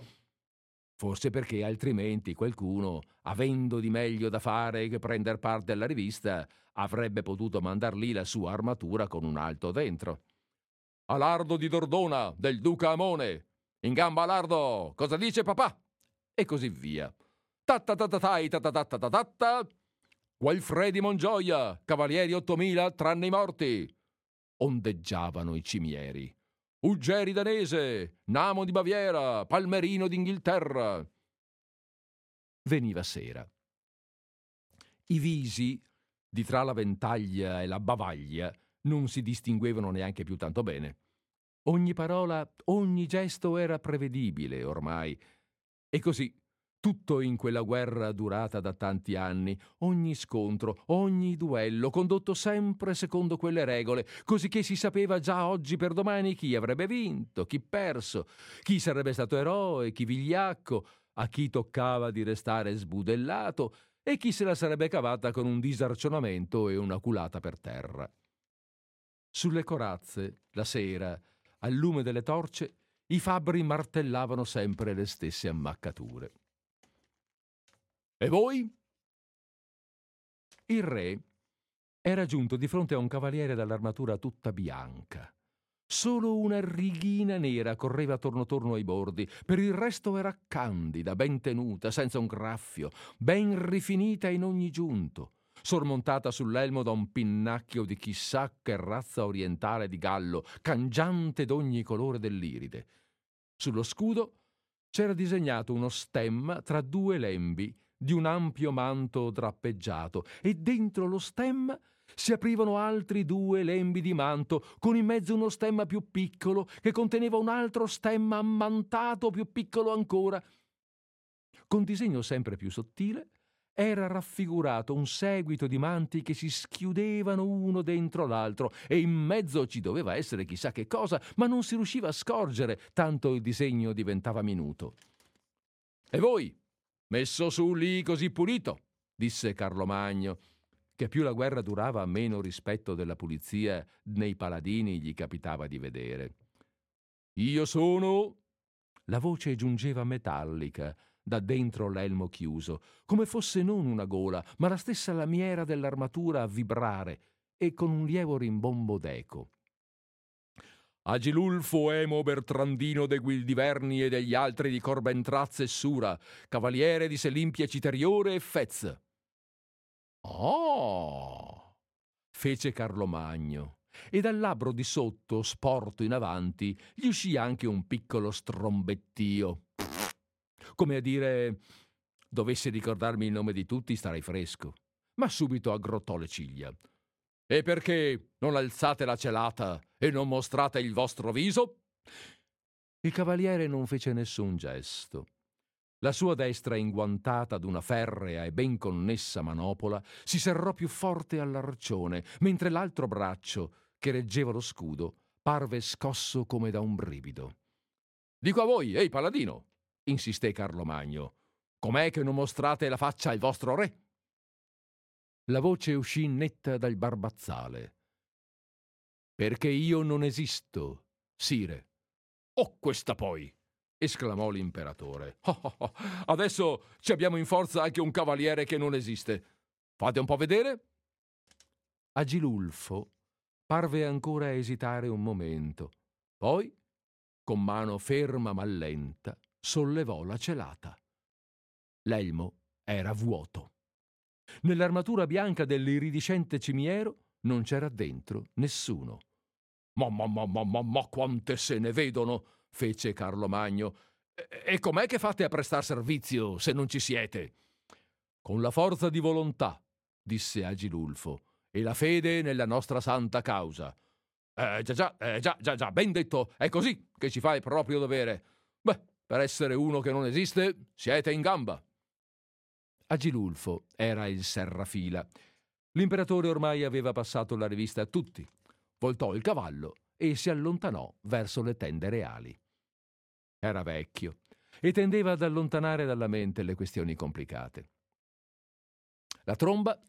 Forse perché altrimenti qualcuno, avendo di meglio da fare che prender parte alla rivista, avrebbe potuto mandar lì la sua armatura con un alto dentro. Alardo di Dordona, del duca Amone. In gamba Alardo, cosa dice papà? E così via. Tatatatatai tatatatatatata. Gualfredi Mongioia, cavalieri 8000 tranne i morti. Ondeggiavano i cimieri. Uggeri danese, Namo di Baviera, Palmerino d'Inghilterra. Veniva sera. I visi, di tra la ventaglia e la bavaglia, non si distinguevano neanche più tanto bene. Ogni parola, ogni gesto era prevedibile ormai. E così tutto in quella guerra durata da tanti anni, ogni scontro, ogni duello, condotto sempre secondo quelle regole, così che si sapeva già oggi per domani chi avrebbe vinto, chi perso, chi sarebbe stato eroe, chi vigliacco, a chi toccava di restare sbudellato e chi se la sarebbe cavata con un disarcionamento e una culata per terra. Sulle corazze, la sera, al lume delle torce, i fabbri martellavano sempre le stesse ammaccature. E voi? Il re era giunto di fronte a un cavaliere dall'armatura tutta bianca. Solo una righina nera correva torno torno ai bordi, per il resto era candida, ben tenuta, senza un graffio, ben rifinita in ogni giunto, sormontata sull'elmo da un pinnacchio di chissà che razza orientale di gallo, cangiante d'ogni colore dell'iride. Sullo scudo c'era disegnato uno stemma tra due lembi di un ampio manto drappeggiato e dentro lo stemma si aprivano altri due lembi di manto, con in mezzo uno stemma più piccolo che conteneva un altro stemma ammantato più piccolo ancora. Con disegno sempre più sottile era raffigurato un seguito di manti che si schiudevano uno dentro l'altro e in mezzo ci doveva essere chissà che cosa, ma non si riusciva a scorgere, tanto il disegno diventava minuto. E voi? Messo su lì così pulito, disse Carlo Magno, che più la guerra durava meno rispetto della pulizia nei paladini gli capitava di vedere. Io sono. La voce giungeva metallica da dentro l'elmo chiuso, come fosse non una gola, ma la stessa lamiera dell'armatura a vibrare e con un lievo rimbombo d'eco. Agilulfo Emo Bertrandino de Guildiverni e degli altri di Corbentraz e Sura, cavaliere di Selimpia Citeriore e Fez. Oh! fece Carlo Magno, e dal labbro di sotto, sporto in avanti, gli uscì anche un piccolo strombettio. Come a dire, dovessi ricordarmi il nome di tutti, starei fresco. Ma subito aggrottò le ciglia. E perché non alzate la celata e non mostrate il vostro viso? Il cavaliere non fece nessun gesto. La sua destra, inguantata d'una ferrea e ben connessa manopola, si serrò più forte all'arcione, mentre l'altro braccio, che reggeva lo scudo, parve scosso come da un brivido. Dico a voi, ehi paladino, insisté Carlo Magno, com'è che non mostrate la faccia al vostro re? La voce uscì netta dal barbazzale. Perché io non esisto, sire. Oh, questa poi! esclamò l'imperatore. Oh, oh, oh. Adesso ci abbiamo in forza anche un cavaliere che non esiste. Fate un po' vedere? Agilulfo parve ancora esitare un momento. Poi, con mano ferma ma lenta, sollevò la celata. L'elmo era vuoto. Nell'armatura bianca dell'iridiscente cimiero non c'era dentro nessuno. Ma, ma, ma, ma, ma, ma quante se ne vedono! fece Carlo Magno. E, com'è che fate a prestar servizio se non ci siete? Con la forza di volontà, disse Agilulfo, e la fede nella nostra santa causa. Eh, già, già, eh, già, già, già, ben detto, è così che ci fa il proprio dovere. Beh, per essere uno che non esiste, siete in gamba. Agilulfo era il serrafila. L'imperatore ormai aveva passato la rivista a tutti. Voltò il cavallo e si allontanò verso le tende reali. Era vecchio e tendeva ad allontanare dalla mente le questioni complicate. La tromba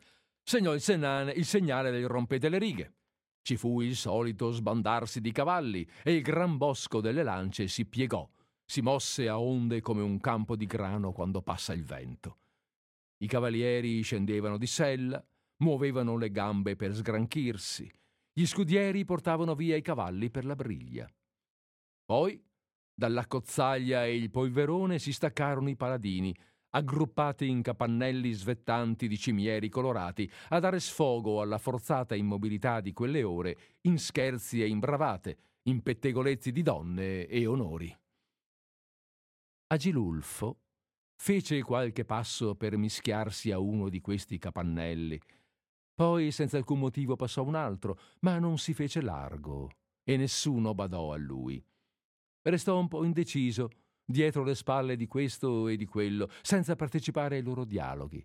segnò il, senane, il segnale del rompete le righe. Ci fu il solito sbandarsi di cavalli e il gran bosco delle lance si piegò si mosse a onde come un campo di grano quando passa il vento. I cavalieri scendevano di sella, muovevano le gambe per sgranchirsi, gli scudieri portavano via i cavalli per la briglia. Poi, dalla cozzaglia e il polverone si staccarono i paladini, aggruppati in capannelli svettanti di cimieri colorati, a dare sfogo alla forzata immobilità di quelle ore in scherzi e in bravate, in pettegolezzi di donne e onori. Agilulfo fece qualche passo per mischiarsi a uno di questi capannelli, poi senza alcun motivo passò un altro, ma non si fece largo e nessuno badò a lui. Restò un po' indeciso, dietro le spalle di questo e di quello, senza partecipare ai loro dialoghi.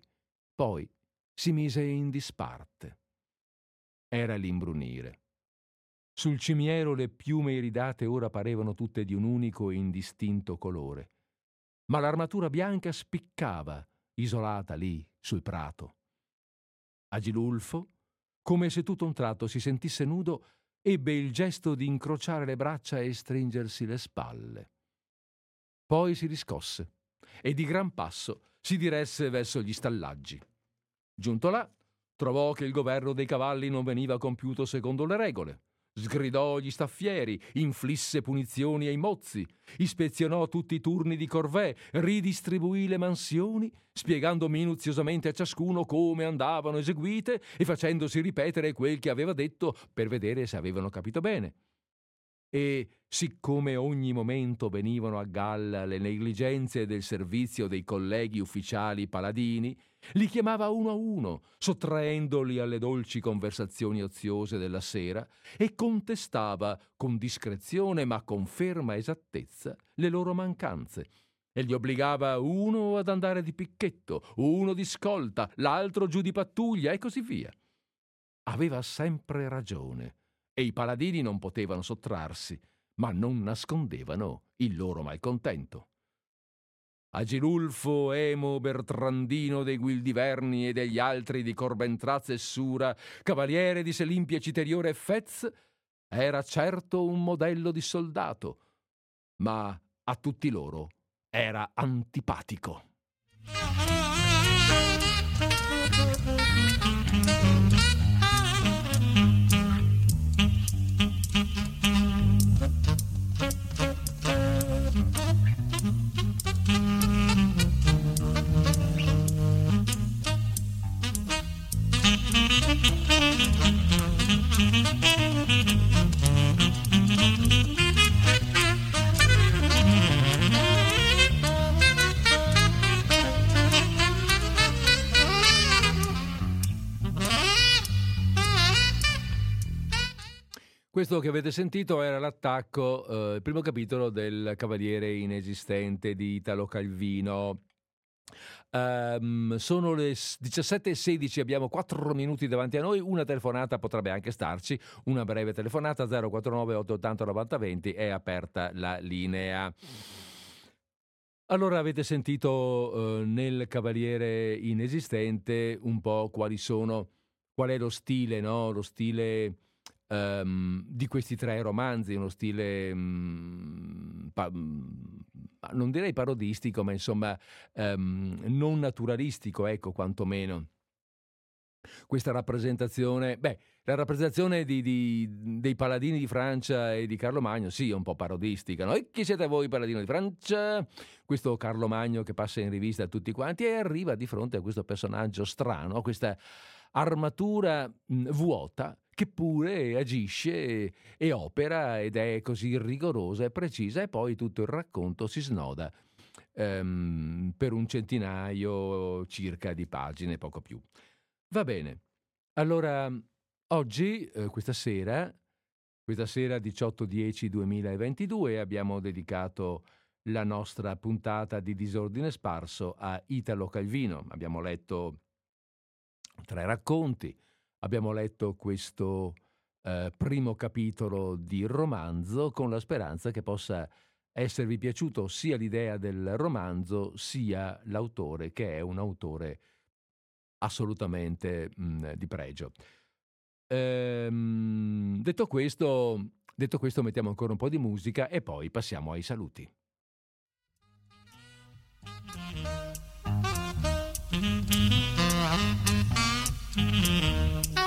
Poi si mise in disparte. Era l'imbrunire. Sul cimiero le piume iridate ora parevano tutte di un unico e indistinto colore, ma l'armatura bianca spiccava, isolata lì, sul prato. Agilulfo, come se tutto un tratto si sentisse nudo, ebbe il gesto di incrociare le braccia e stringersi le spalle. Poi si riscosse e di gran passo si diresse verso gli stallaggi. Giunto là, trovò che il governo dei cavalli non veniva compiuto secondo le regole. Sgridò gli staffieri, inflisse punizioni ai mozzi, ispezionò tutti i turni di corvée, ridistribuì le mansioni, spiegando minuziosamente a ciascuno come andavano eseguite e facendosi ripetere quel che aveva detto per vedere se avevano capito bene e, siccome ogni momento venivano a galla le negligenze del servizio dei colleghi ufficiali paladini, li chiamava uno a uno, sottraendoli alle dolci conversazioni oziose della sera, e contestava con discrezione ma con ferma esattezza le loro mancanze, e li obbligava uno ad andare di picchetto, uno di scolta, l'altro giù di pattuglia e così via. Aveva sempre ragione e i paladini non potevano sottrarsi, ma non nascondevano il loro malcontento. Agilulfo, Emo, Bertrandino dei Guildiverni e degli altri di Corbentraz e Sura, cavaliere di Selimpia Citeriore e Fez, era certo un modello di soldato, ma a tutti loro era antipatico. Questo che avete sentito era l'attacco, eh, il primo capitolo del Cavaliere inesistente di Italo Calvino. Um, sono le 17.16, abbiamo 4 minuti davanti a noi, una telefonata potrebbe anche starci, una breve telefonata 049 880 9020 è aperta la linea. Allora avete sentito uh, nel Cavaliere inesistente un po' quali sono, qual è lo stile, no? Lo stile um, di questi tre romanzi, uno stile um, pa- non direi parodistico, ma insomma um, non naturalistico, ecco, quantomeno. Questa rappresentazione, beh, la rappresentazione di, di, dei paladini di Francia e di Carlo Magno, sì, è un po' parodistica. No? E chi siete voi, paladino di Francia? Questo Carlo Magno che passa in rivista a tutti quanti e arriva di fronte a questo personaggio strano, questa armatura mh, vuota che pure agisce e opera ed è così rigorosa e precisa e poi tutto il racconto si snoda um, per un centinaio circa di pagine, poco più. Va bene, allora oggi, eh, questa sera, questa sera 18-10-2022 abbiamo dedicato la nostra puntata di disordine sparso a Italo Calvino. Abbiamo letto tre racconti, Abbiamo letto questo eh, primo capitolo di romanzo con la speranza che possa esservi piaciuto sia l'idea del romanzo sia l'autore, che è un autore assolutamente mh, mm, di pregio. Ehm, detto, questo, detto questo, mettiamo ancora un po' di musica e poi passiamo ai saluti. Mm-hmm.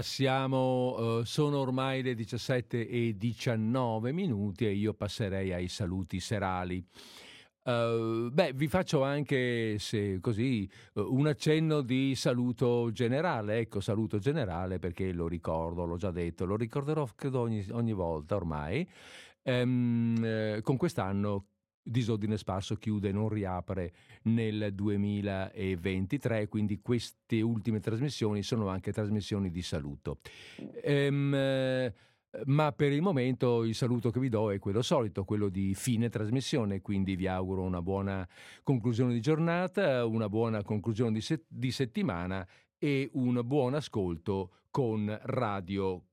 Passiamo, eh, sono ormai le 17 e 19 minuti e io passerei ai saluti serali. Uh, beh, vi faccio anche, se così, un accenno di saluto generale. Ecco, saluto generale perché lo ricordo, l'ho già detto, lo ricorderò credo ogni, ogni volta ormai. Um, eh, con quest'anno Disordine Sparso chiude e non riapre nel 2023, quindi queste ultime trasmissioni sono anche trasmissioni di saluto. Ehm, ma per il momento il saluto che vi do è quello solito, quello di fine trasmissione, quindi vi auguro una buona conclusione di giornata, una buona conclusione di, se- di settimana e un buon ascolto con Radio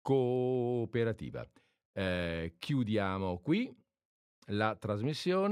Cooperativa. Eh, chiudiamo qui la trasmissione.